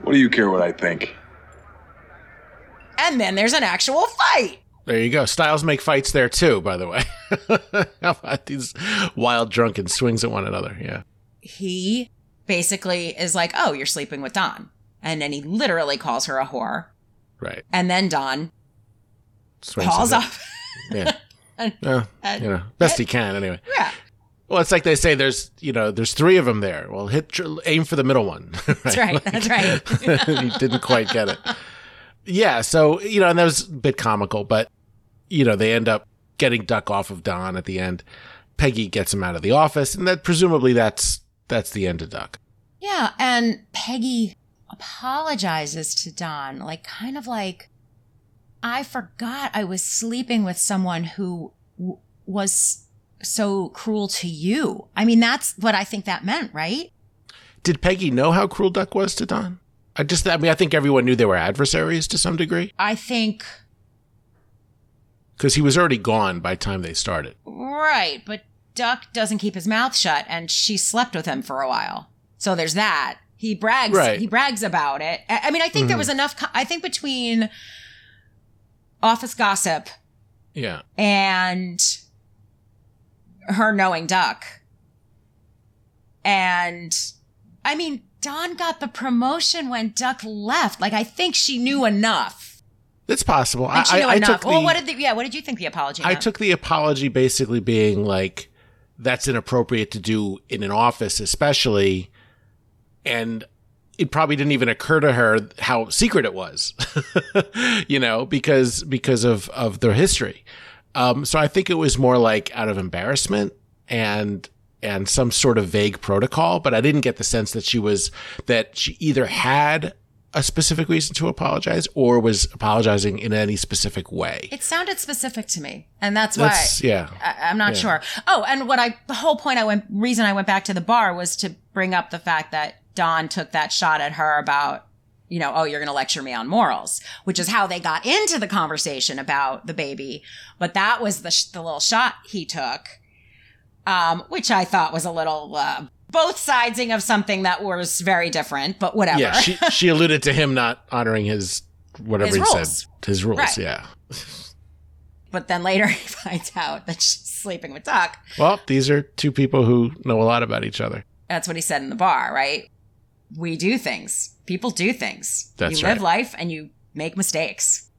What do you care what I think? And then there's an actual fight. There you go. Styles make fights there too, by the way. How about these wild drunken swings at one another? Yeah. He basically is like, "Oh, you're sleeping with Don." And then he literally calls her a whore. Right. And then Don Swings it. off. Yeah. And- Well, and- you know, best he can anyway. Yeah. Well, it's like they say there's, you know, there's three of them there. Well, hit tr- aim for the middle one. That's right. That's right. he didn't quite get it. Yeah, so, you know, and that was a bit comical, but you know, they end up getting Duck off of Don at the end. Peggy gets him out of the office, and that presumably that's that's the end of Duck. Yeah, and Peggy apologizes to Don, like kind of like, I forgot I was sleeping with someone who w- was so cruel to you. I mean, that's what I think that meant, right? Did Peggy know how cruel Duck was to Don? I just, I mean, I think everyone knew they were adversaries to some degree I think, because he was already gone by the time they started. right, but Duck doesn't keep his mouth shut, and she slept with him for a while. So there's that. He brags. Right. He brags about it. I mean, I think there Mhm. was enough. I think between office gossip Yeah. and her knowing Duck. And I mean, Don got the promotion when Duck left. Like, I think she knew enough. It's possible. I, I, I enough. took the, well, what did the, yeah, what did you think the apology I meant? took the apology basically being like, that's inappropriate to do in an office, especially. And it probably didn't even occur to her how secret it was, you know, because, because of, of their history. Um, so I think it was more like out of embarrassment and, and some sort of vague protocol, but I didn't get the sense that she was, that she either had a specific reason to apologize or was apologizing in any specific way. It sounded specific to me, and that's why. That's- yeah. I, I'm not Yeah. sure. Oh, and what I the whole point I went reason I went back to the bar was to bring up the fact that Don took that shot at her about you know oh you're going to lecture me on morals, which is how they got into the conversation about the baby. But that was the sh- the little shot he took, um, which I thought was a little. Uh, both sidesing of something that was very different, but whatever. Yeah, she she alluded to him not honoring his whatever His he rules. said, his rules. Right. Yeah. but then later he finds out that she's sleeping with Duck. Well, these are two people who know a lot about each other. That's what he said in the bar, right? We do things. People do things. That's you live right. life and you make mistakes.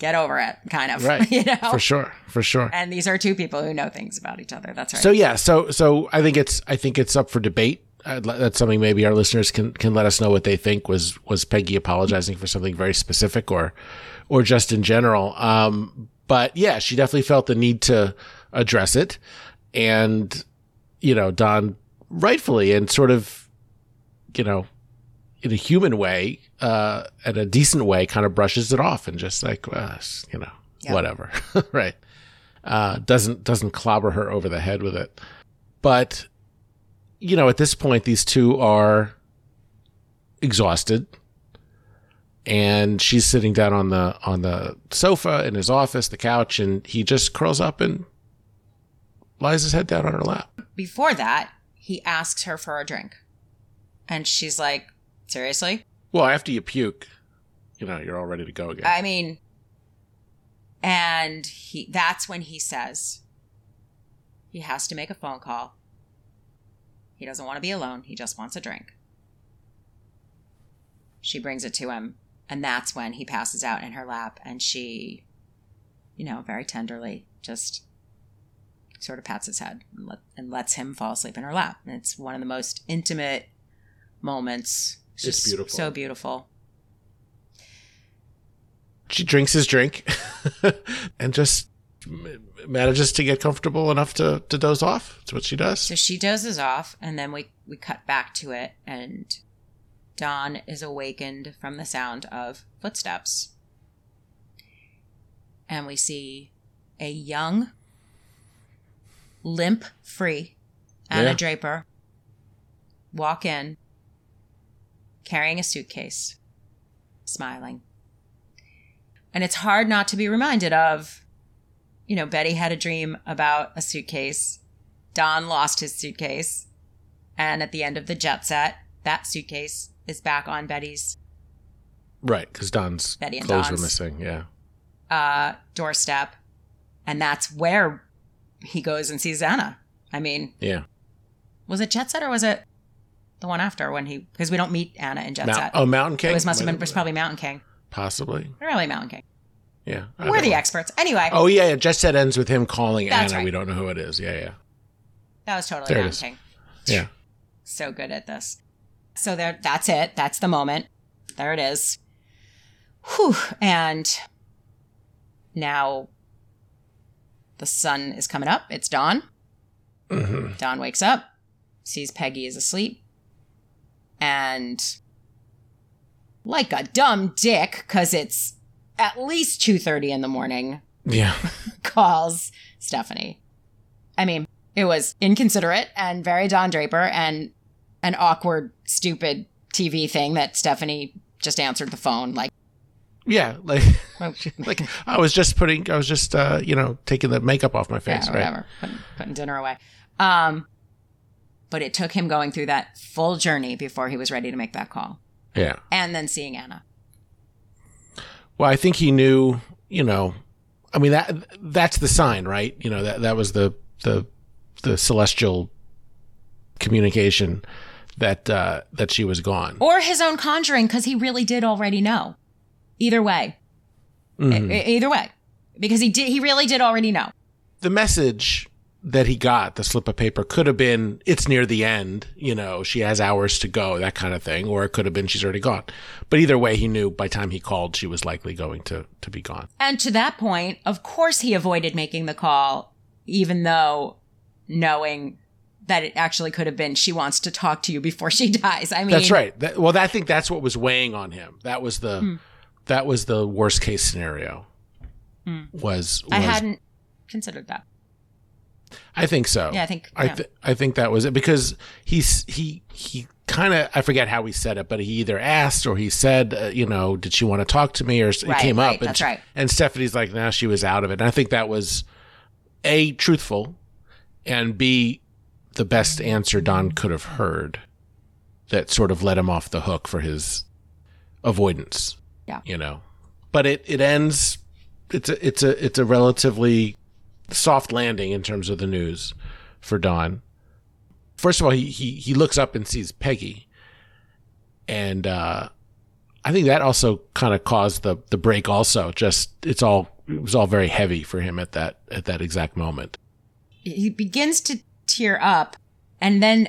Get over it, kind of. Right. you know? For sure. For sure. And these are two people who know things about each other. That's right. So yeah, so so I think it's I think it's up for debate. I'd that's something maybe our listeners can can let us know what they think was was Peggy apologizing for something very specific or or just in general. Um, but yeah, she definitely felt the need to address it, and you know Don rightfully and sort of you know, in a human way, uh, in a decent way, kind of brushes it off and just like, well, you know, whatever, right? Uh, doesn't doesn't clobber her over the head with it, but you know, at this point, these two are exhausted, and she's sitting down on the on the sofa in his office, the couch, and he just curls up and lies his head down on her lap. Before that, he asks her for a drink. And she's like, seriously? Well, after you puke, you know, you're all ready to go again. I mean, and he that's when he says he has to make a phone call. He doesn't want to be alone. He just wants a drink. She brings it to him, and that's when he passes out in her lap, and she, you know, very tenderly just sort of pats his head and, let, and lets him fall asleep in her lap. And it's one of the most intimate moments. It's just beautiful. So beautiful. she drinks his drink and just manages to get comfortable enough to, to doze off. That's what she does. So she dozes off, and then we we cut back to it, and Don is awakened from the sound of footsteps, and we see a young, limp-free Anna Yeah. Draper walk in, carrying a suitcase, smiling, and it's hard not to be reminded of, you know, Betty had a dream about a suitcase. Don lost his suitcase. And at the end of the jet set, that suitcase is back on Betty's Right, because Don's Betty and clothes Don's. were missing. Yeah. uh, doorstep. And that's where he goes and sees Anna. I mean, Yeah. was it Jet Set or was it the one after when he, because we don't meet Anna in Jet Mount- Set. oh, Mountain King? It was, must have been, it was probably Mountain King. Possibly. Probably Mountain King. Yeah. I We're the know. experts. Anyway, Oh, yeah, yeah. Jet Set ends with him calling That's Anna. right. We don't know who it is. Yeah, yeah. that was totally There Mountain. King. Yeah. so good at this. So there, that's it. That's the moment. There it is. Whew. And now the sun is coming up. It's dawn. Mhm. Don wakes up, sees Peggy is asleep, and like a dumb dick, because it's at least two thirty in the morning, Yeah. calls Stephanie. I mean, it was inconsiderate and very Don Draper and an awkward, stupid TV thing that Stephanie just answered the phone. Like, Yeah. Like, like I was just putting, I was just, uh, you know, taking the makeup off my face. yeah, right? whatever, putting, putting dinner away. Um, but it took him going through that full journey before he was ready to make that call. Yeah. And then seeing Anna. Well, I think he knew, you know, I mean that that's the sign, right? You know, that that was the the the celestial communication that uh that she was gone. Or his own conjuring, because he really did already know. Either way. Mhm. E- either way. Because he did he really did already know. The message that he got, the slip of paper, could have been it's near the end, you know, she has hours to go, that kind of thing, or it could have been she's already gone. But either way, he knew by the time he called she was likely going to to be gone. And to that point, of course, he avoided making the call, even though knowing that it actually could have been she wants to talk to you before she dies. I mean, That's right. That, well, I think that's what was weighing on him. That was the Hmm. that was the worst case scenario. Hmm. Was, was I hadn't considered that. I think so. Yeah, I think- I yeah. I think that was it because he's he he kind of I forget how he said it, but he either asked or he said, uh, you know, did she want to talk to me, or s- it came right, up. And, she- right. And Stephanie's like, now she was out of it. And I think that was a truthful, and b the best answer Don could have heard. That sort of let him off the hook for his avoidance. Yeah. you know, but it it ends. It's a it's a it's a relatively soft landing in terms of the news for Don. First of all, he he he looks up and sees Peggy, and uh, I think that also kind of caused the the break. Also, just it's all it was all very heavy for him at that at that exact moment. He begins to tear up, and then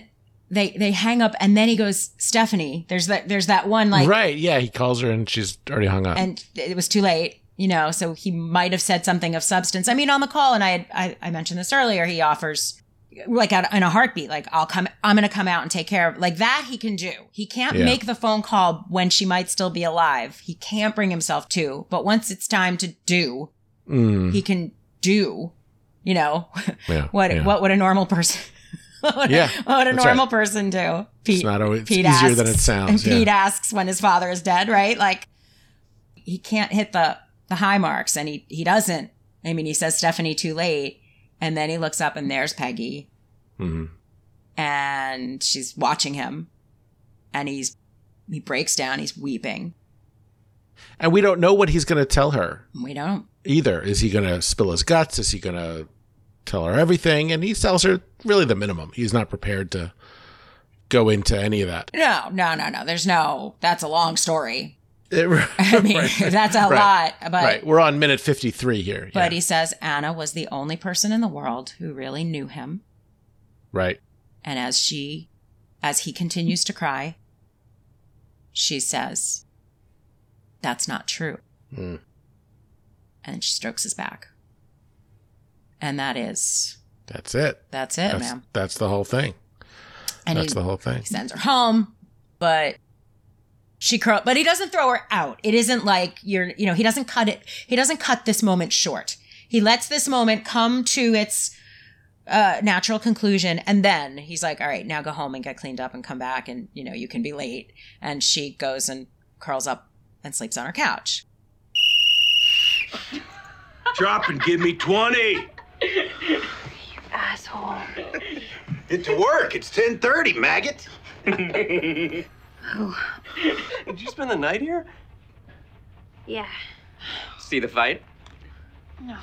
they they hang up, and then he goes, Stephanie. There's that there's that one like right? Yeah, he calls her and she's already hung up. and it was too late you know so he might have said something of substance i mean on the call and i had I, I mentioned this earlier he offers like at, in a heartbeat, like I'll come, I'm going to come out and take care of like that. He can do. He can't Yeah. make the phone call when she might still be alive. He can't bring himself to, but once it's time to do, Mm. he can do, you know, Yeah, what, yeah. what would a normal person, what, would- Yeah, what would a normal right. person do? It's not always it's easier than it sounds. Pete asks when his father is dead, right? Like he can't hit the the high marks, and he he doesn't. I mean, he says Stephanie too late, and then he looks up and there's Peggy, Mhm. and she's watching him, and he's he breaks down, he's weeping. And we don't know what he's going to tell her We don't. either. Is he going to spill his guts? Is he going to tell her everything? And he tells her really the minimum. He's not prepared to go into any of that. No, no, no, no. There's no. That's a long story. It- I mean, right. that's a Right. lot. But right. We're on minute 53 here. Yeah. but he says Anna was the only person in the world who really knew him. right. And as she, as he continues to cry, she says, That's not true. Mm. And she strokes his back. And that is, That's it. that's it, that's, ma'am. That's the whole thing. And that's he, the whole thing. he sends her home, but she curl, but he doesn't throw her out. It isn't like you're, you know, he doesn't cut it. He doesn't cut this moment short. He lets this moment come to its uh, natural conclusion, and then he's like, "All right, now go home and get cleaned up and come back, and you know you can be late." And she goes and curls up and sleeps on her couch. Drop and give me 20. You Asshole. Into work. It's 10:30, maggot. Oh. Did you spend the night here? Yeah. See the fight? No.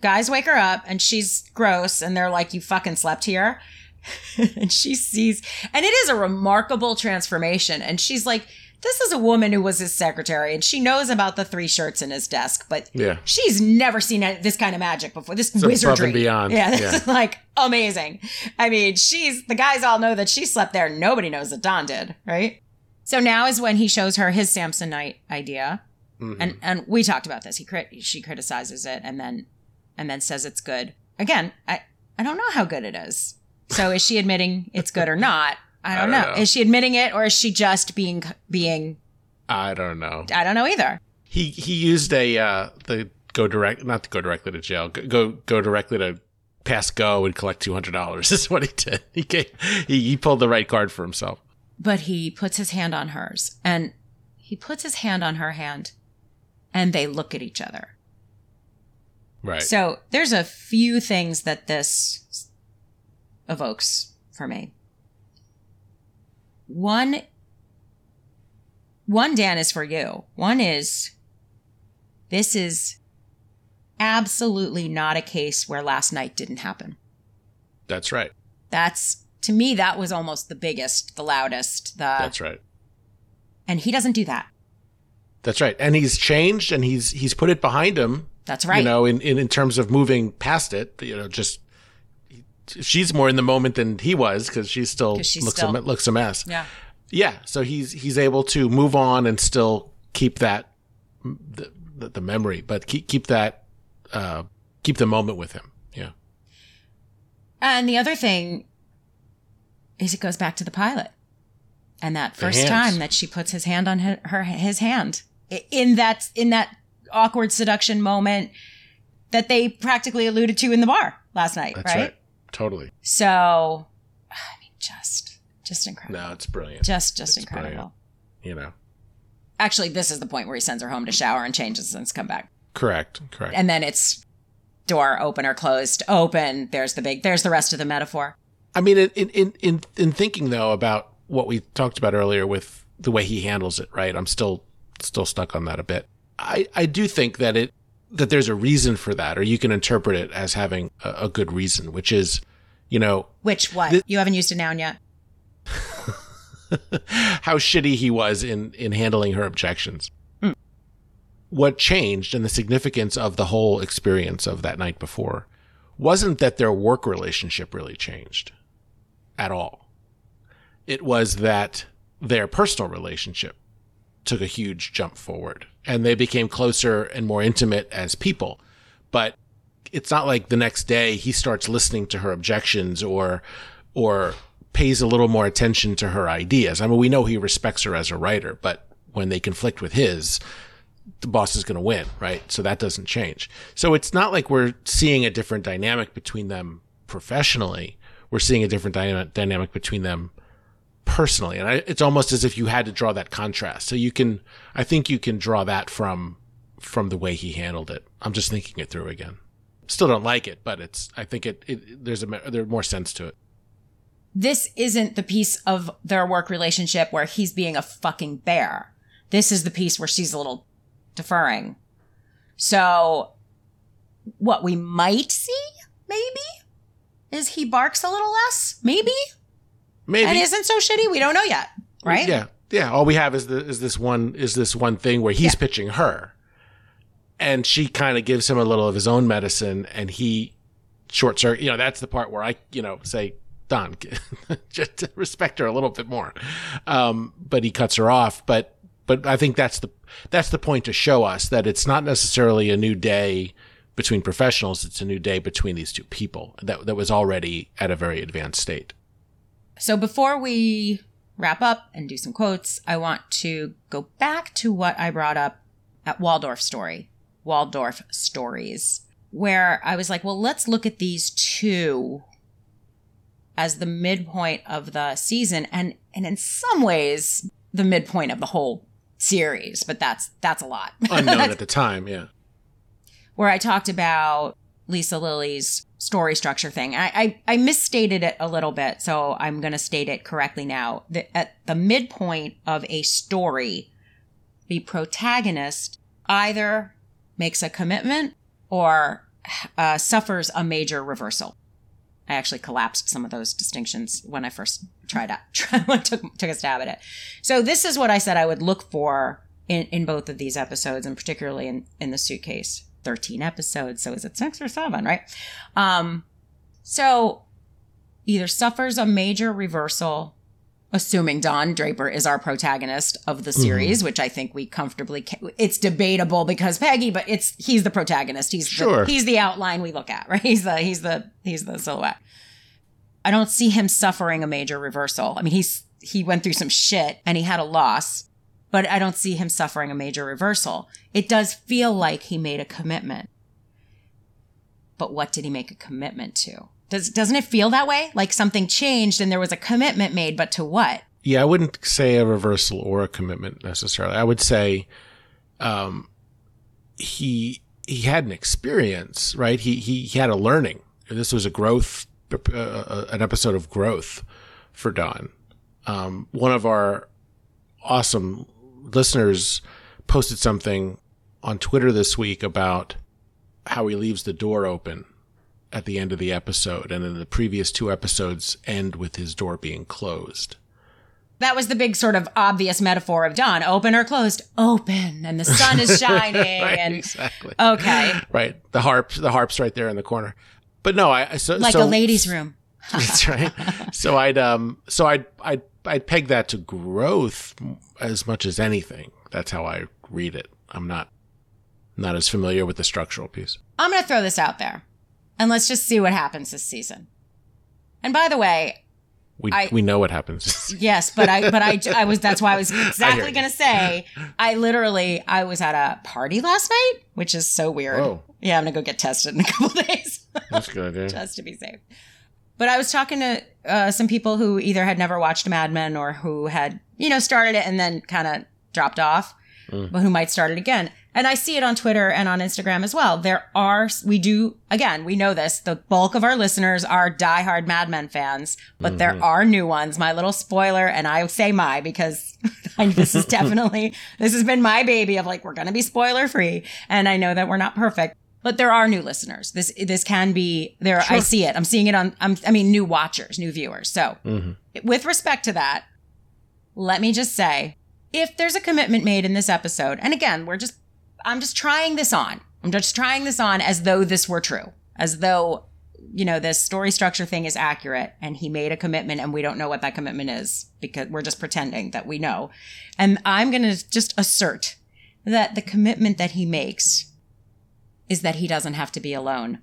guys wake her up and she's gross and they're like you fucking slept here and she sees and it is a remarkable transformation and she's like this is a woman who was his secretary and she knows about the three shirts in his desk but Yeah. she's never seen this kind of magic before this It's wizardry beyond. yeah this Yeah. is like amazing i mean she's the guys all know that she slept there nobody knows that don did right so now is when he shows her his samsonite idea Mhm. and and we talked about this. He crit- she criticizes it and then and then says it's good. Again, I I don't know how good it is. So is she admitting it's good or not? I don't, I don't know. know. Is she admitting it or is she just being being I don't know. I don't know either. He he used a uh the go direct not to go directly to jail. Go go, go directly to pass go and collect two hundred dollars. Is what he did. He gave, he he pulled the right card for himself. But he puts his hand on hers and he puts his hand on her hand and they look at each other. Right. So there's a few things that this evokes for me. One, one Dan is for you. One is this is absolutely not a case where last night didn't happen. That's right. That's to me that was almost the biggest, the loudest, the That's right. and he doesn't do that. That's right. And he's changed and he's he's put it behind him. That's right. You know, in, in, in terms of moving past it, you know, just she's more in the moment than he was because she still she's looks still- a looks a mess. Yeah. Yeah. So he's he's able to move on and still keep that the, the, the memory, but keep keep that uh, keep the moment with him. Yeah. And the other thing is it goes back to the pilot. And that first time that she puts his hand on her, her his hand in that in that awkward seduction moment that they practically alluded to in the bar last night, right? right. Totally. So I mean just just incredible. No, it's brilliant. Just just It's incredible. brilliant. You know. Actually, this is the point where he sends her home to shower and changes and come back. Correct. Correct. And then it's door open or closed, open. There's the big there's the rest of the metaphor. I mean, in, in in in thinking though about what we talked about earlier with the way he handles it, right? I'm still still stuck on that a bit. I I do think that it that there's a reason for that, or you can interpret it as having a, a good reason, which is, you know, Which what? This- you haven't used a noun yet. how shitty he was in in handling her objections. Hmm. What changed and the significance of the whole experience of that night before wasn't that their work relationship really changed at all. It was that their personal relationship took a huge jump forward and they became closer and more intimate as people. But it's not like the next day he starts listening to her objections or or pays a little more attention to her ideas. I mean, we know he respects her as a writer, but when they conflict with his, the boss is going to win, right? So that doesn't change. So it's not like we're seeing a different dynamic between them professionally. We're seeing a different dyna- dynamic between them personally. And I, it's almost as if you had to draw that contrast. So you can, I think you can draw that from, from the way he handled it. I'm just thinking it through again. Still don't like it, but it's, I think it, it there's a, there's more sense to it. This isn't the piece of their work relationship where he's being a fucking bear. This is the piece where she's a little deferring. So, what we might see, maybe, is he barks a little less, maybe, maybe, and isn't so shitty. We don't know yet, right? Yeah, yeah. All we have is the, is this one is this one thing where he's yeah. pitching her, and she kind of gives him a little of his own medicine, and he short circuit. You know, that's the part where I, you know, say, Don, just respect her a little bit more. Um, but he cuts her off. But but I think that's the that's the point to show us that it's not necessarily a new day between professionals. It's a new day between these two people that that was already at a very advanced state. So before we wrap up and do some quotes, I want to go back to what I brought up at Waldorf story, Waldorf stories, where I was like, well, let's look at these two as the midpoint of the season and and in some ways the midpoint of the whole series, but that's that's a lot. Unknown at the time, yeah. Where I talked about Lisa Lilly's story structure thing. I, I, I misstated it a little bit, so I'm going to state it correctly now. That at the midpoint of a story, the protagonist either makes a commitment or uh, suffers a major reversal. I actually collapsed some of those distinctions when I first tried out, took, took a stab at it. So this is what I said I would look for in, in both of these episodes, and particularly in, in the suitcase. 13 episodes. So is it six or seven, right? Um, so either suffers a major reversal, assuming Don Draper is our protagonist of the series, mm-hmm. which I think we comfortably can, it's debatable because Peggy, but it's he's the protagonist. He's sure. the, he's the outline we look at, right? He's the he's the he's the silhouette. I don't see him suffering a major reversal. I mean, he's he went through some shit and he had a loss, but I don't see him suffering a major reversal. It does feel like he made a commitment. But what did he make a commitment to? Does doesn't it feel that way? Like something changed and there was a commitment made, but to what? Yeah, I wouldn't say a reversal or a commitment necessarily. I would say um, he he had an experience, right? He he, he had a learning. This was a growth, uh, an episode of growth for Don. Um, one of our awesome listeners posted something on Twitter this week about how he leaves the door open at the end of the episode, and then the previous two episodes end with his door being closed. That was the big sort of obvious metaphor of Don: open or closed, open, and the sun is shining. right, and exactly. Okay. Right. The harp, the harp's right there in the corner. But no, I so like so, a ladies' room. that's right. So I'd um, so I'd I'd I'd peg that to growth as much as anything. That's how I read it. I'm not not as familiar with the structural piece. I'm going to throw this out there, and let's just see what happens this season. And by the way, we I, we know what happens. yes, but I but I I was that's why I was exactly going to say I literally I was at a party last night, which is so weird. Whoa. Yeah, I'm going to go get tested in a couple days. That's good. Yeah. just to be safe. But I was talking to uh, some people who either had never watched Mad Men or who had you know started it and then kind of dropped off, mm. but who might start it again. And I see it on Twitter and on Instagram as well. There are, we do, again, we know this. The bulk of our listeners are diehard Mad Men fans, but mm-hmm. there are new ones. My little spoiler, and I say my because this is definitely, this has been my baby of like, we're going to be spoiler free. And I know that we're not perfect, but there are new listeners. This, this can be there. Sure. I see it. I'm seeing it on, I'm, i mean, new watchers, new viewers. So mm-hmm. with respect to that, let me just say, if there's a commitment made in this episode, and again, we're just, I'm just trying this on. I'm just trying this on as though this were true, as though, you know, this story structure thing is accurate and he made a commitment and we don't know what that commitment is because we're just pretending that we know. And I'm going to just assert that the commitment that he makes is that he doesn't have to be alone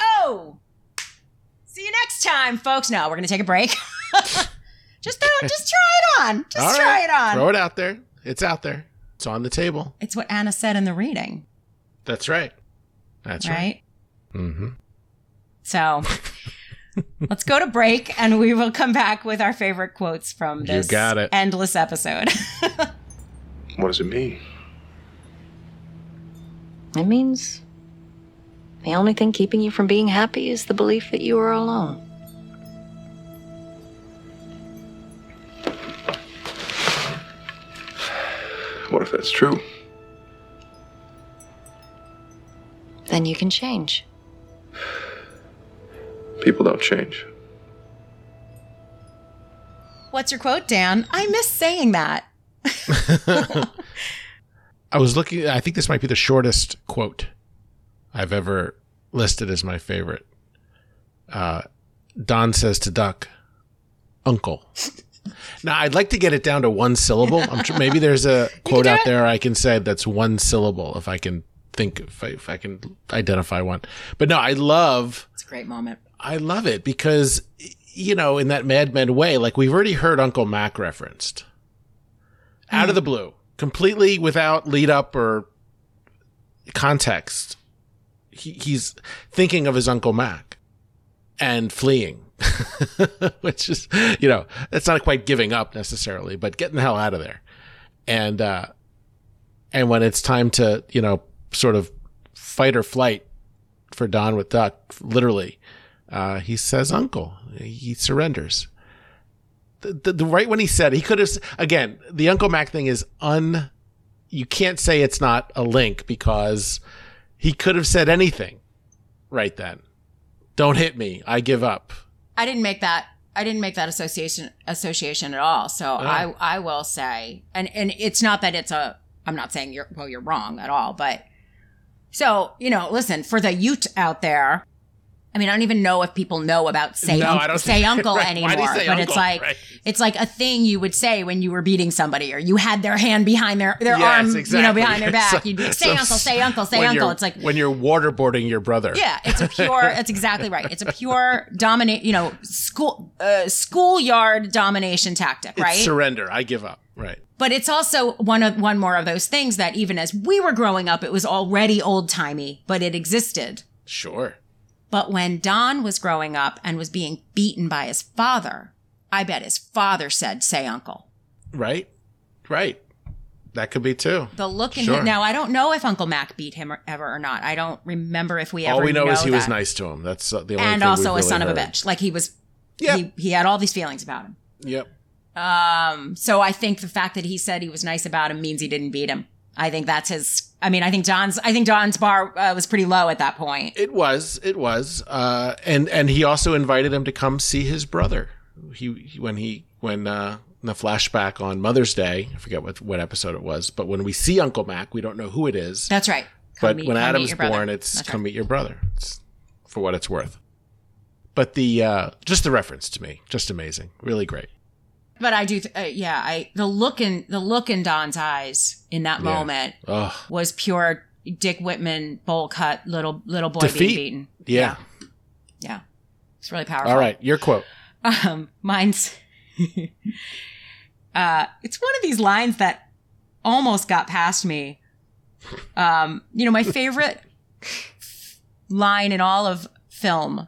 Oh! See you next time, folks. No, we're going to take a break. just throw, just try it on. Just All try right, it on. Throw it out there. It's out there. It's on the table. It's what Anna said in the reading, That's right. That's right. right? Mm-hmm. So let's go to break and we will come back with our favorite quotes from You this got it. endless episode. What does it mean? It means the only thing keeping you from being happy is the belief that you are alone. What if that's true? Then you can change. People don't change. What's your quote, Dan? I miss saying that. I was looking. I think this might be the shortest quote I've ever listed as my favorite. Uh, Don says to Duck, "Uncle." Now I'd like to get it down to one syllable. I'm sure maybe there's a quote out there I can say that's one syllable if I can think if I, if I can identify one. But no, I love It's a great moment. I love it because you know in that Mad Men way, like we've already heard Uncle Mac referenced out of the hmm. blue, completely without lead up or context. He, he's thinking of his Uncle Mac and fleeing, which is, you know, that's not quite giving up necessarily, but getting the hell out of there. And, uh, and when it's time to, you know, sort of fight or flight for Don with Duck, literally, uh, he says, Uncle, he surrenders. The, the, the right when he said he could have again the uncle mac thing is un you can't say it's not a link because he could have said anything right then. Don't hit me. I give up I didn't make that. I didn't make that association association at all. So oh. I I will say, and and it's not that it's a. I'm not saying you're well. You're wrong at all, but so you know, listen for the Ute out there. I mean, I don't even know if people know about say No, don't say uncle Right, anymore, say but it's like Right. it's like a thing you would say when you were beating somebody or you had their hand behind their their Yes, arm, you know, behind their back. So- You'd be like, say so- uncle, say uncle, say uncle. It's like when you're waterboarding your brother yeah, it's a pure. That's exactly right. It's a pure dominate. You know, school uh, schoolyard domination tactic, it's right? surrender i give up right but it's also one of one more of those things that even as we were growing up, it was already old timey, but it existed. sure But when Don was growing up and was being beaten by his father, I bet his father said, "Say uncle." right right that could be too The look in Sure. him. Now I don't know if Uncle Mac beat him or, ever or not. I don't remember if we ever. all we know, is he was nice to him that's uh, the only and also a son really of a bitch. Like he was. He, he had all these feelings about him. yep Um, so I think the fact that he said he was nice about him means he didn't beat him. I think that's his. I mean, I think Don's. I think Don's bar uh, was pretty low at that point. It was. It was. Uh, and and he also invited him to come see his brother. He, he when he when uh, in the flashback on Mother's Day. I forget what what episode it was, but when we see Uncle Mac, we don't know who it is. That's right. Come but meet- when Adam's brother. born, it's That's come meet your brother. It's for what it's worth. But the uh, just the reference to me, just amazing, really great. But I do. Th- uh, yeah, I the look in the look in Don's eyes in that Yeah. moment Ugh. was pure Dick Whitman bowl cut little little boy Defeat. being beaten. Yeah. Yeah, it's really powerful. All right, your quote. Um, mine's. uh, it's one of these lines that almost got past me. Um, you know, my favorite line in all of film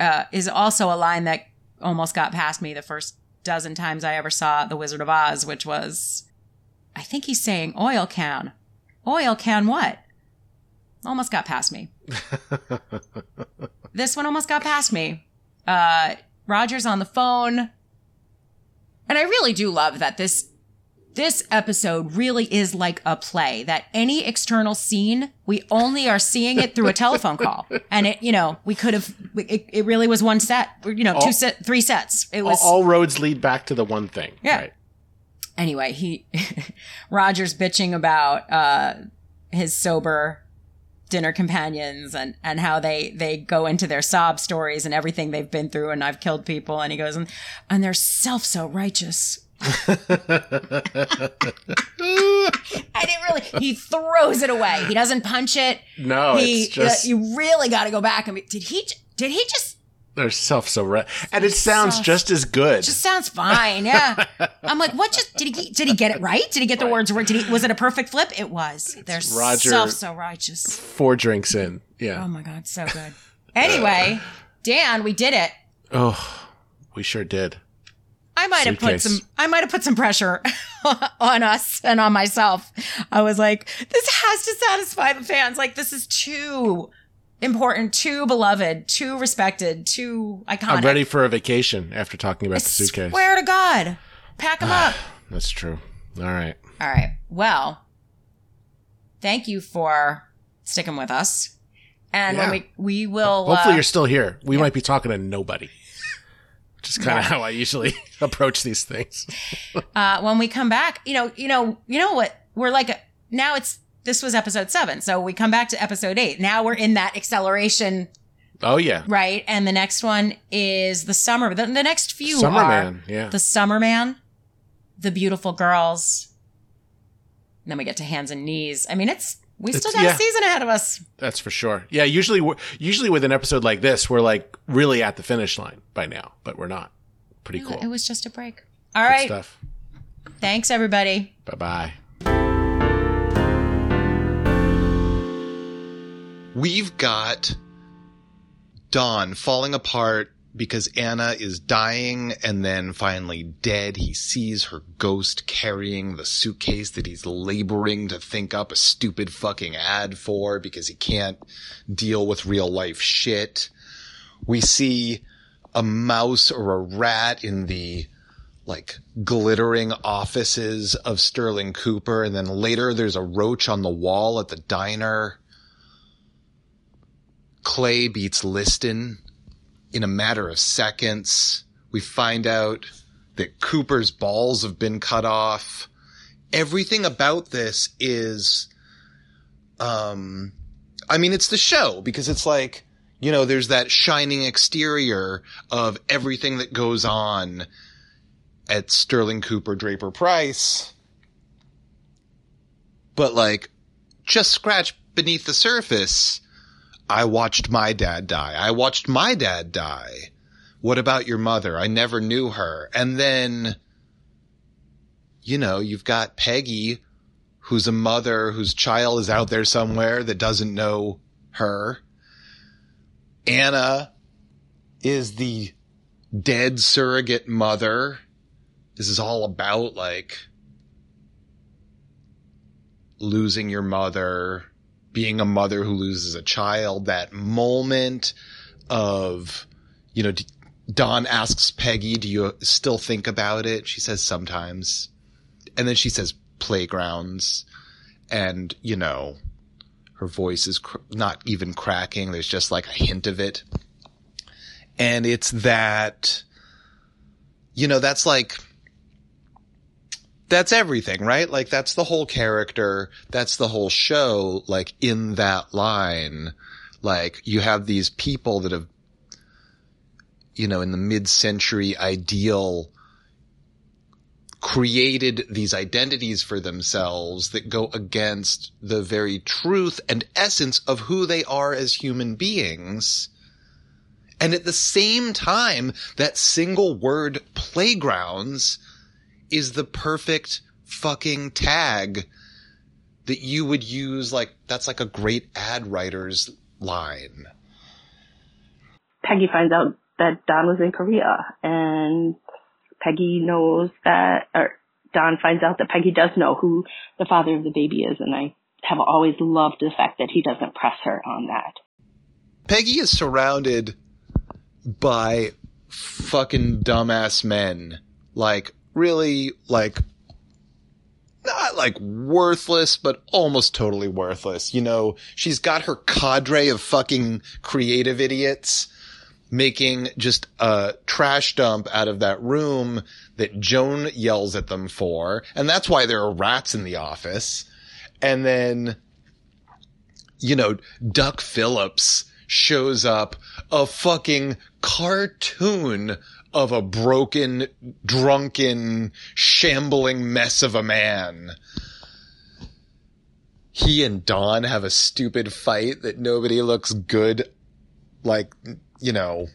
uh, is also a line that almost got past me the first dozen times I ever saw The Wizard of Oz, which was, I think he's saying oil can. Oil can what? Almost got past me. this one almost got past me. Uh, Roger's on the phone. And I really do love that this this episode really is like a play that any external scene we only are seeing it through a telephone call and it you know we could have it, it really was one set you know All- two set three sets it All, was all roads lead back to the one thing. Yeah. Right. anyway, he Roger's bitching about uh his sober dinner companions and and how they they go into their sob stories and everything they've been through and I've killed people and he goes and and they're self so righteous. I didn't really. He throws it away. He doesn't punch it. No, he, it's just- you really got to go back and be, did he? Did he just? They're self so right, and it sounds Soft. just as good. Just sounds fine. Yeah. I'm like, what? Just did he? Did he get it right? Did he get the words right? Did he? Was it a perfect flip? It was. They're Roger- self so righteous. Four drinks in, yeah. Oh my god, so good. Anyway, Dan, we did it. Oh, we sure did. I might have put some I might have put some pressure on us and on myself. I was like, this has to satisfy the fans. Like this is too important, too beloved, too respected, too iconic. I'm ready for a vacation after talking about the suitcase. Swear to God. Pack them up. That's true. All right. All right. Well, thank you for sticking with us. And Yeah. when we we will Hopefully uh, you're still here. We might be talking to nobody. Which is kind of Yeah. how I usually approach these things. uh, when we come back, you know, you know, you know what? We're like now it's this was episode seven, so we come back to episode eight. Now we're in that acceleration, Oh yeah. right? And the next one is the summer. The, the next few Summer are Man, yeah. the summer man, the beautiful girls. And then we get to hands and knees. I mean, it's we It's- still got yeah. a season ahead of us. That's for sure. Yeah, usually we're, usually with an episode like this, we're like really at the finish line by now, but we're not. Pretty cool. It was just a break. All Good right. stuff. Thanks, everybody. Bye-bye. We've got Don falling apart because Anna is dying and then finally dead. He sees her ghost carrying the suitcase that he's laboring to think up a stupid fucking ad for because he can't deal with real life shit. We see a mouse or a rat in the like glittering offices of Sterling Cooper. And then later there's a roach on the wall at the diner. Clay beats Liston in a matter of seconds. We find out that Cooper's balls have been cut off. Everything about this is, um, I mean, it's the show because it's like, you know, there's that shining exterior of everything that goes on at Sterling Cooper Draper Pryce. But like, just scratch beneath the surface. I watched my dad die. I watched my dad die. What about your mother? I never knew her. And then, you know, you've got Peggy, who's a mother whose child is out there somewhere that doesn't know her. Anna is the dead surrogate mother. This is all about like losing your mother, being a mother who loses a child, that moment of, you know, D- Don asks Peggy, do you still think about it? She says sometimes. And then she says playgrounds and, you know, her voice is cr- not even cracking. There's just like a hint of it. And it's that, you know, that's like, that's everything, right? Like that's the whole character. That's the whole show. Like in that line, like you have these people that have, you know, in the mid-century ideal created these identities for themselves that go against the very truth and essence of who they are as human beings. And at the same time, that single word playgrounds is the perfect fucking tag that you would use like that's like a great ad writer's line. Peggy finds out that Don was in Korea and Peggy knows that, or Don finds out that Peggy does know who the father of the baby is and I have always loved the fact that he doesn't press her on that. Peggy is surrounded by fucking dumbass men. Like really like not like worthless, but almost totally worthless. You know, she's got her cadre of fucking creative idiots making just a trash dump out of that room that Joan yells at them for. And that's why there are rats in the office. And then, you know, Duck Phillips shows up a fucking cartoon of a broken, drunken, shambling mess of a man. he and Don have a stupid fight that nobody looks good. Like, you know,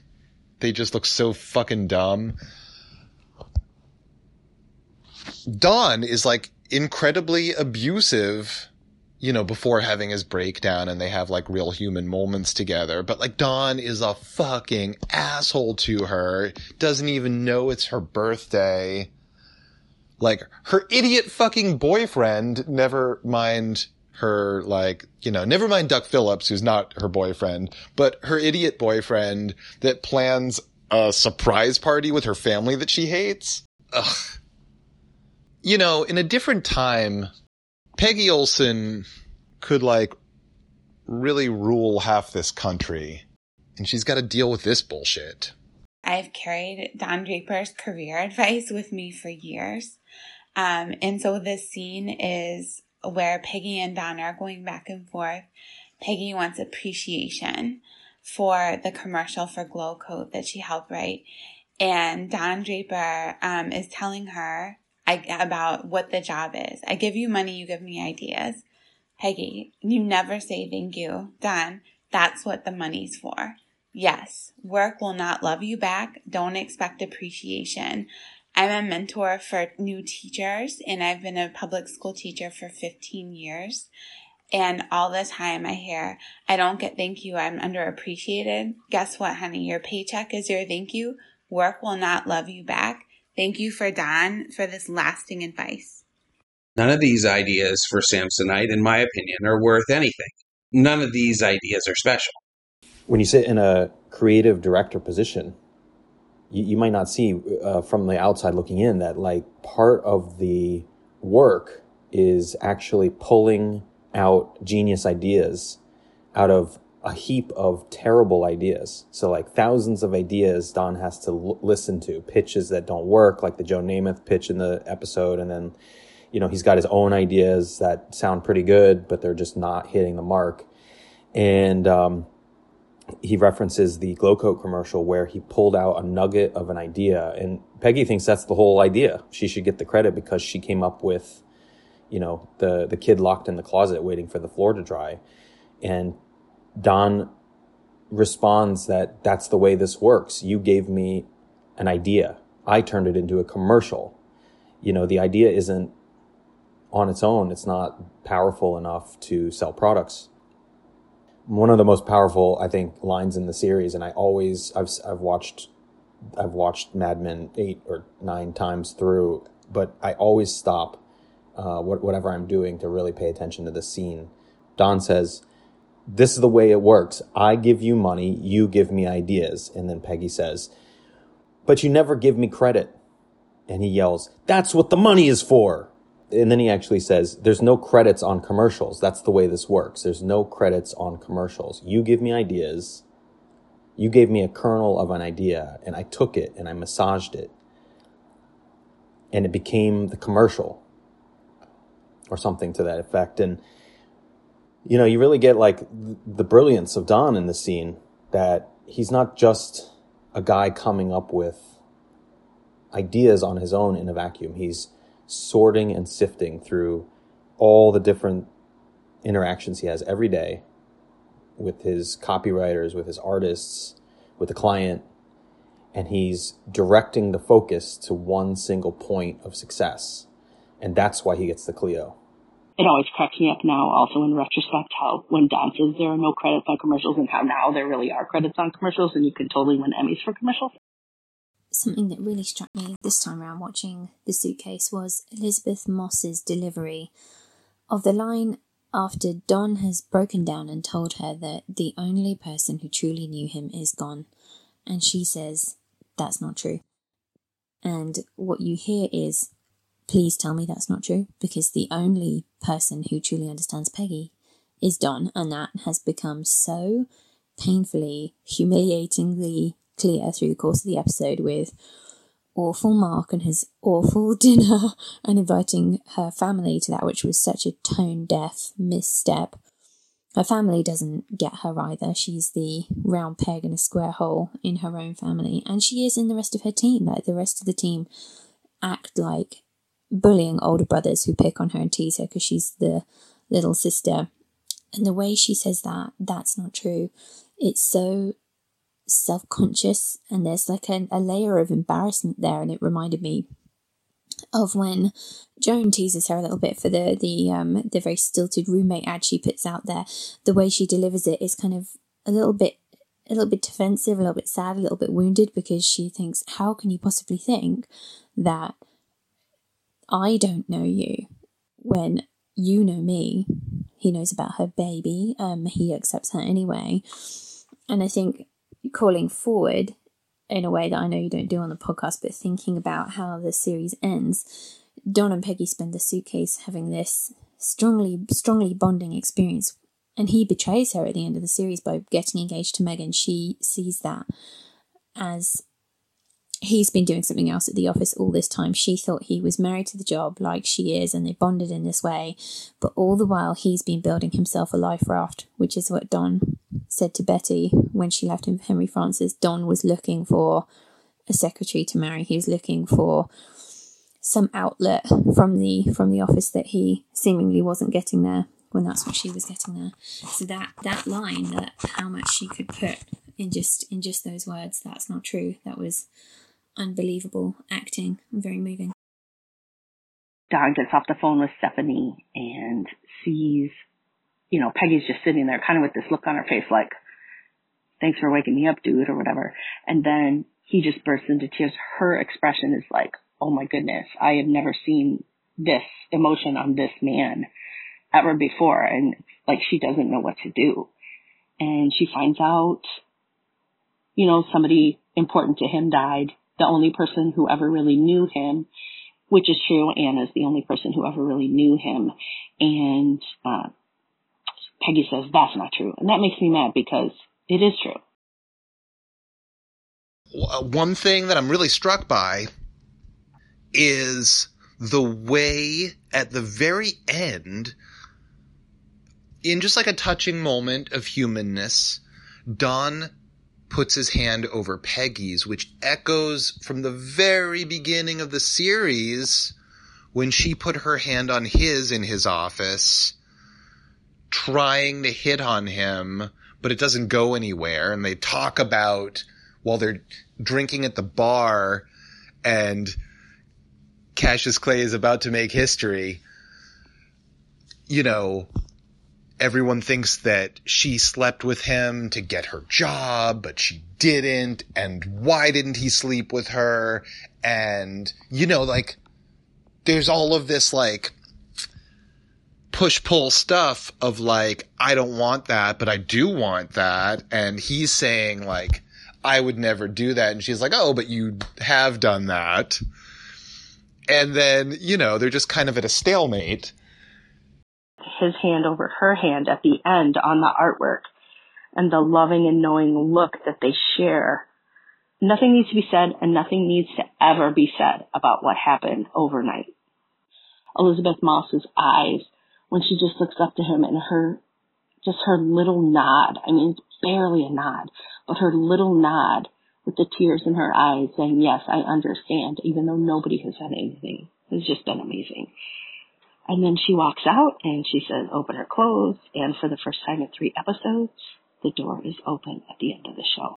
they just look so fucking dumb. Don is like incredibly abusive, you know, before having his breakdown and they have like real human moments together. But like Don is a fucking asshole to her, doesn't even know it's her birthday. Like her idiot fucking boyfriend, never mind her like, you know, never mind Duck Phillips, who's not her boyfriend, but her idiot boyfriend that plans a surprise party with her family that she hates. Ugh. You know, in a different time, Peggy Olson could like really rule half this country. And she's got to deal with this bullshit. I've carried Don Draper's career advice with me for years. Um, and so this scene is where Peggy and Don are going back and forth. Peggy wants appreciation for the commercial for Glo-Coat that she helped write. And Don Draper um, is telling her I, about what the job is. I give you money, you give me ideas. Peggy, you never say thank you. Don, that's what the money's for. Yes, work will not love you back. Don't expect appreciation. I'm a mentor for new teachers and I've been a public school teacher for 15 years. And all the time I hear, I don't get thank you. I'm underappreciated. Guess what, honey? Your paycheck is your thank you. Work will not love you back. Thank you for Don for this lasting advice. None of these ideas for Samsonite, in my opinion, are worth anything. None of these ideas are special. When you sit in a creative director position, you, you might not see uh, from the outside looking in that like part of the work is actually pulling out genius ideas out of a heap of terrible ideas. So like thousands of ideas Don has to l- listen to, pitches that don't work, like the Joe Namath pitch in the episode. And then, you know, he's got his own ideas that sound pretty good, but they're just not hitting the mark. And, um, he references the Glo-Coat commercial where he pulled out a nugget of an idea and Peggy thinks that's the whole idea. She should get the credit because she came up with, you know, the, the kid locked in the closet waiting for the floor to dry. And Don responds that that's the way this works. You gave me an idea. I turned it into a commercial. You know, the idea isn't on its own. It's not powerful enough to sell products one of the most powerful, I think, lines in the series, and I always I've I've watched I've watched Mad Men eight or nine times through, but I always stop uh, whatever I'm doing to really pay attention to the scene. Don says, "This is the way it works. I give you money, you give me ideas," and then Peggy says, "But you never give me credit." And he yells, "That's what the money is for." and then he actually says, there's no credits on commercials. That's the way this works. There's no credits on commercials. You give me ideas. You gave me a kernel of an idea and I took it and I massaged it and it became the commercial or something to that effect. And, you know, you really get like the brilliance of Don in the scene that he's not just a guy coming up with ideas on his own in a vacuum. He's, sorting and sifting through all the different interactions he has every day with his copywriters, with his artists, with the client, and he's directing the focus to one single point of success. And that's why he gets the Clio. It always cracks me up now, also in retrospect, how when Don says there are no credits on commercials and how now there really are credits on commercials and you can totally win Emmys for commercials something that really struck me this time around watching The Suitcase was Elisabeth Moss's delivery of the line after Don has broken down and told her that the only person who truly knew him is gone. And she says, That's not true. And what you hear is, Please tell me that's not true, because the only person who truly understands Peggy is Don, and that has become so painfully, humiliatingly clear through the course of the episode with awful Mark and his awful dinner and inviting her family to that, which was such a tone deaf misstep. Her family doesn't get her either. She's the round peg in a square hole in her own family, and she is in the rest of her team. Like the rest of the team act like bullying older brothers who pick on her and tease her because she's the little sister. And the way she says that, that's not true. It's so self conscious, and there's like a, a layer of embarrassment there. And it reminded me of when Joan teases her a little bit for the the um the very stilted roommate ad she puts out there. The way she delivers it is kind of a little bit a little bit defensive, a little bit sad, a little bit wounded because she thinks, how can you possibly think that I don't know you when you know me? He knows about her baby. Um, he accepts her anyway. And I think calling forward in a way that I know you don't do on the podcast, but thinking about how the series ends, Don and Peggy spend the suitcase having this strongly, strongly bonding experience. And he betrays her at the end of the series by getting engaged to Megan. She sees that as he's been doing something else at the office all this time. She thought he was married to the job like she is, and they bonded in this way. But all the while, he's been building himself a life raft, which is what Don said to Betty when she left him for Henry Francis. Don was looking for a secretary to marry. He was looking for some outlet from the from the office that he seemingly wasn't getting there when that's what she was getting there. So that that line that how much she could put in just in just those words, that's not true. That was unbelievable acting very moving. Don gets off the phone with Stephanie and sees, you know, Peggy's just sitting there kind of with this look on her face like, thanks for waking me up, dude, or whatever. And then he just bursts into tears. Her expression is like, oh my goodness, I have never seen this emotion on this man ever before. And like she doesn't know what to do. And she finds out, you know, somebody important to him died the only person who ever really knew him, which is true. Anna's the only person who ever really knew him. And uh, Peggy says that's not true. And that makes me mad because it is true. Uh, one thing that I'm really struck by is the way at the very end, in just like a touching moment of humanness, Don puts his hand over Peggy's, which echoes from the very beginning of the series when she put her hand on his in his office, trying to hit on him, but it doesn't go anywhere. And they talk about while they're drinking at the bar and Cassius Clay is about to make history, you know, everyone thinks that she slept with him to get her job, but she didn't. And why didn't he sleep with her? And, you know, like, there's all of this, like, push pull stuff of like, I don't want that, but I do want that. And he's saying, like, I would never do that. And she's like, oh, but you have done that. And then, you know, they're just kind of at a stalemate his hand over her hand at the end on the artwork and the loving and knowing look that they share. Nothing needs to be said and nothing needs to ever be said about what happened overnight. Elisabeth Moss's eyes when she just looks up to him and her, just her little nod. I mean, barely a nod, but her little nod with the tears in her eyes saying, yes, I understand, even though nobody has said anything. It's just been amazing. And then she walks out and she says, open her clothes. And for the first time in three episodes, the door is open at the end of the show.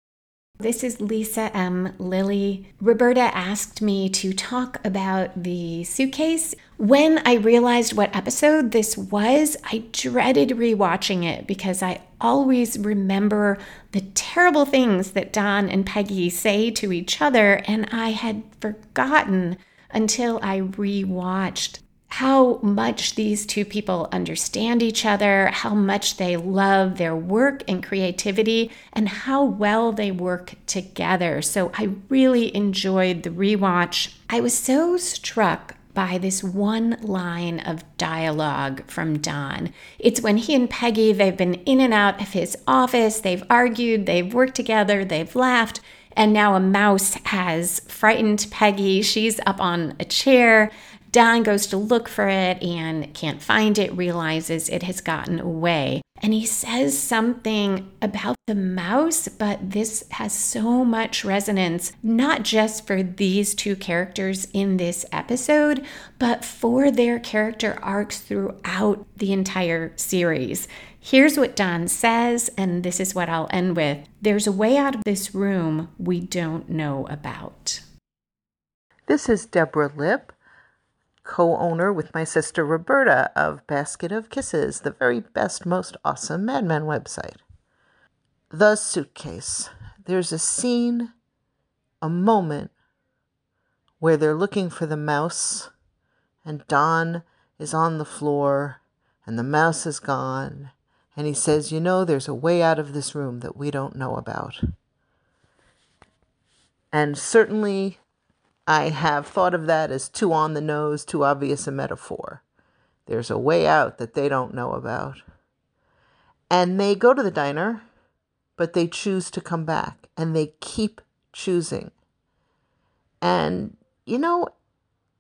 This is Lisa M. Lilly. Roberta asked me to talk about the suitcase. When I realized what episode this was, I dreaded rewatching it because I always remember the terrible things that Don and Peggy say to each other, and I had forgotten until I rewatched how much these two people understand each other, how much they love their work and creativity, and how well they work together. So I really enjoyed the rewatch. I was so struck by this one line of dialogue from Don. It's when he and Peggy, they've been in and out of his office, they've argued, they've worked together, they've laughed, and now a mouse has frightened Peggy. She's up on a chair. Don goes to look for it and can't find it, realizes it has gotten away. And he says something about the mouse, but this has so much resonance, not just for these two characters in this episode, but for their character arcs throughout the entire series. Here's what Don says, and this is what I'll end with There's a way out of this room we don't know about. This is Deborah Lipp, co owner with my sister Roberta of Basket of Kisses, the very best, most awesome Mad Men website. The suitcase. There's a scene, a moment, where they're looking for the mouse, and Don is on the floor, and the mouse is gone, and he says, You know, there's a way out of this room that we don't know about. And certainly, I have thought of that as too on the nose, too obvious a metaphor. There's a way out that they don't know about. And they go to the diner, but they choose to come back, and they keep choosing. And, you know,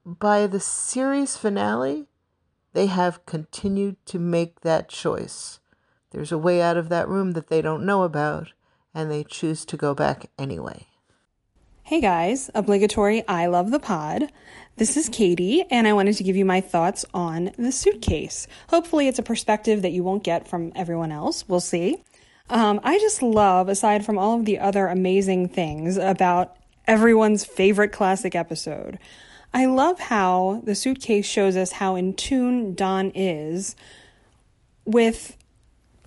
by the series finale, they have continued to make that choice. There's a way out of that room that they don't know about, and they choose to go back anyway. Hey guys, obligatory I love the pod. This is Katie, and I wanted to give you my thoughts on the suitcase. Hopefully, it's a perspective that you won't get from everyone else. We'll see. Um, I just love, aside from all of the other amazing things about everyone's favorite classic episode, I love how the suitcase shows us how in tune Don is with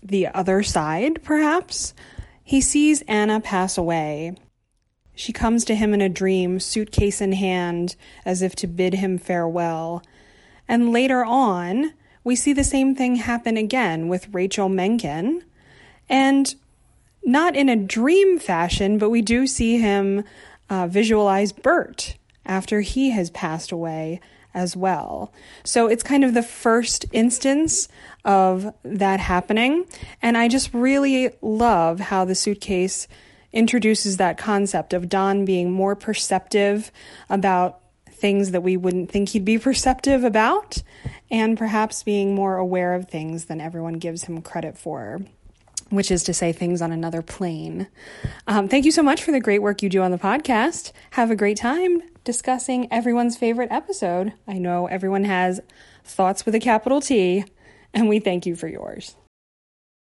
the other side, perhaps. He sees Anna pass away. She comes to him in a dream, suitcase in hand, as if to bid him farewell. And later on, we see the same thing happen again with Rachel Menken. And not in a dream fashion, but we do see him uh, visualize Bert after he has passed away as well. So it's kind of the first instance of that happening. And I just really love how the suitcase introduces that concept of Don being more perceptive about things that we wouldn't think he'd be perceptive about, and perhaps being more aware of things than everyone gives him credit for. Which is to say, things on another plane. Um, thank you so much for the great work you do on the podcast. Have a great time discussing everyone's favorite episode. I know everyone has thoughts with a capital T, and we thank you for yours.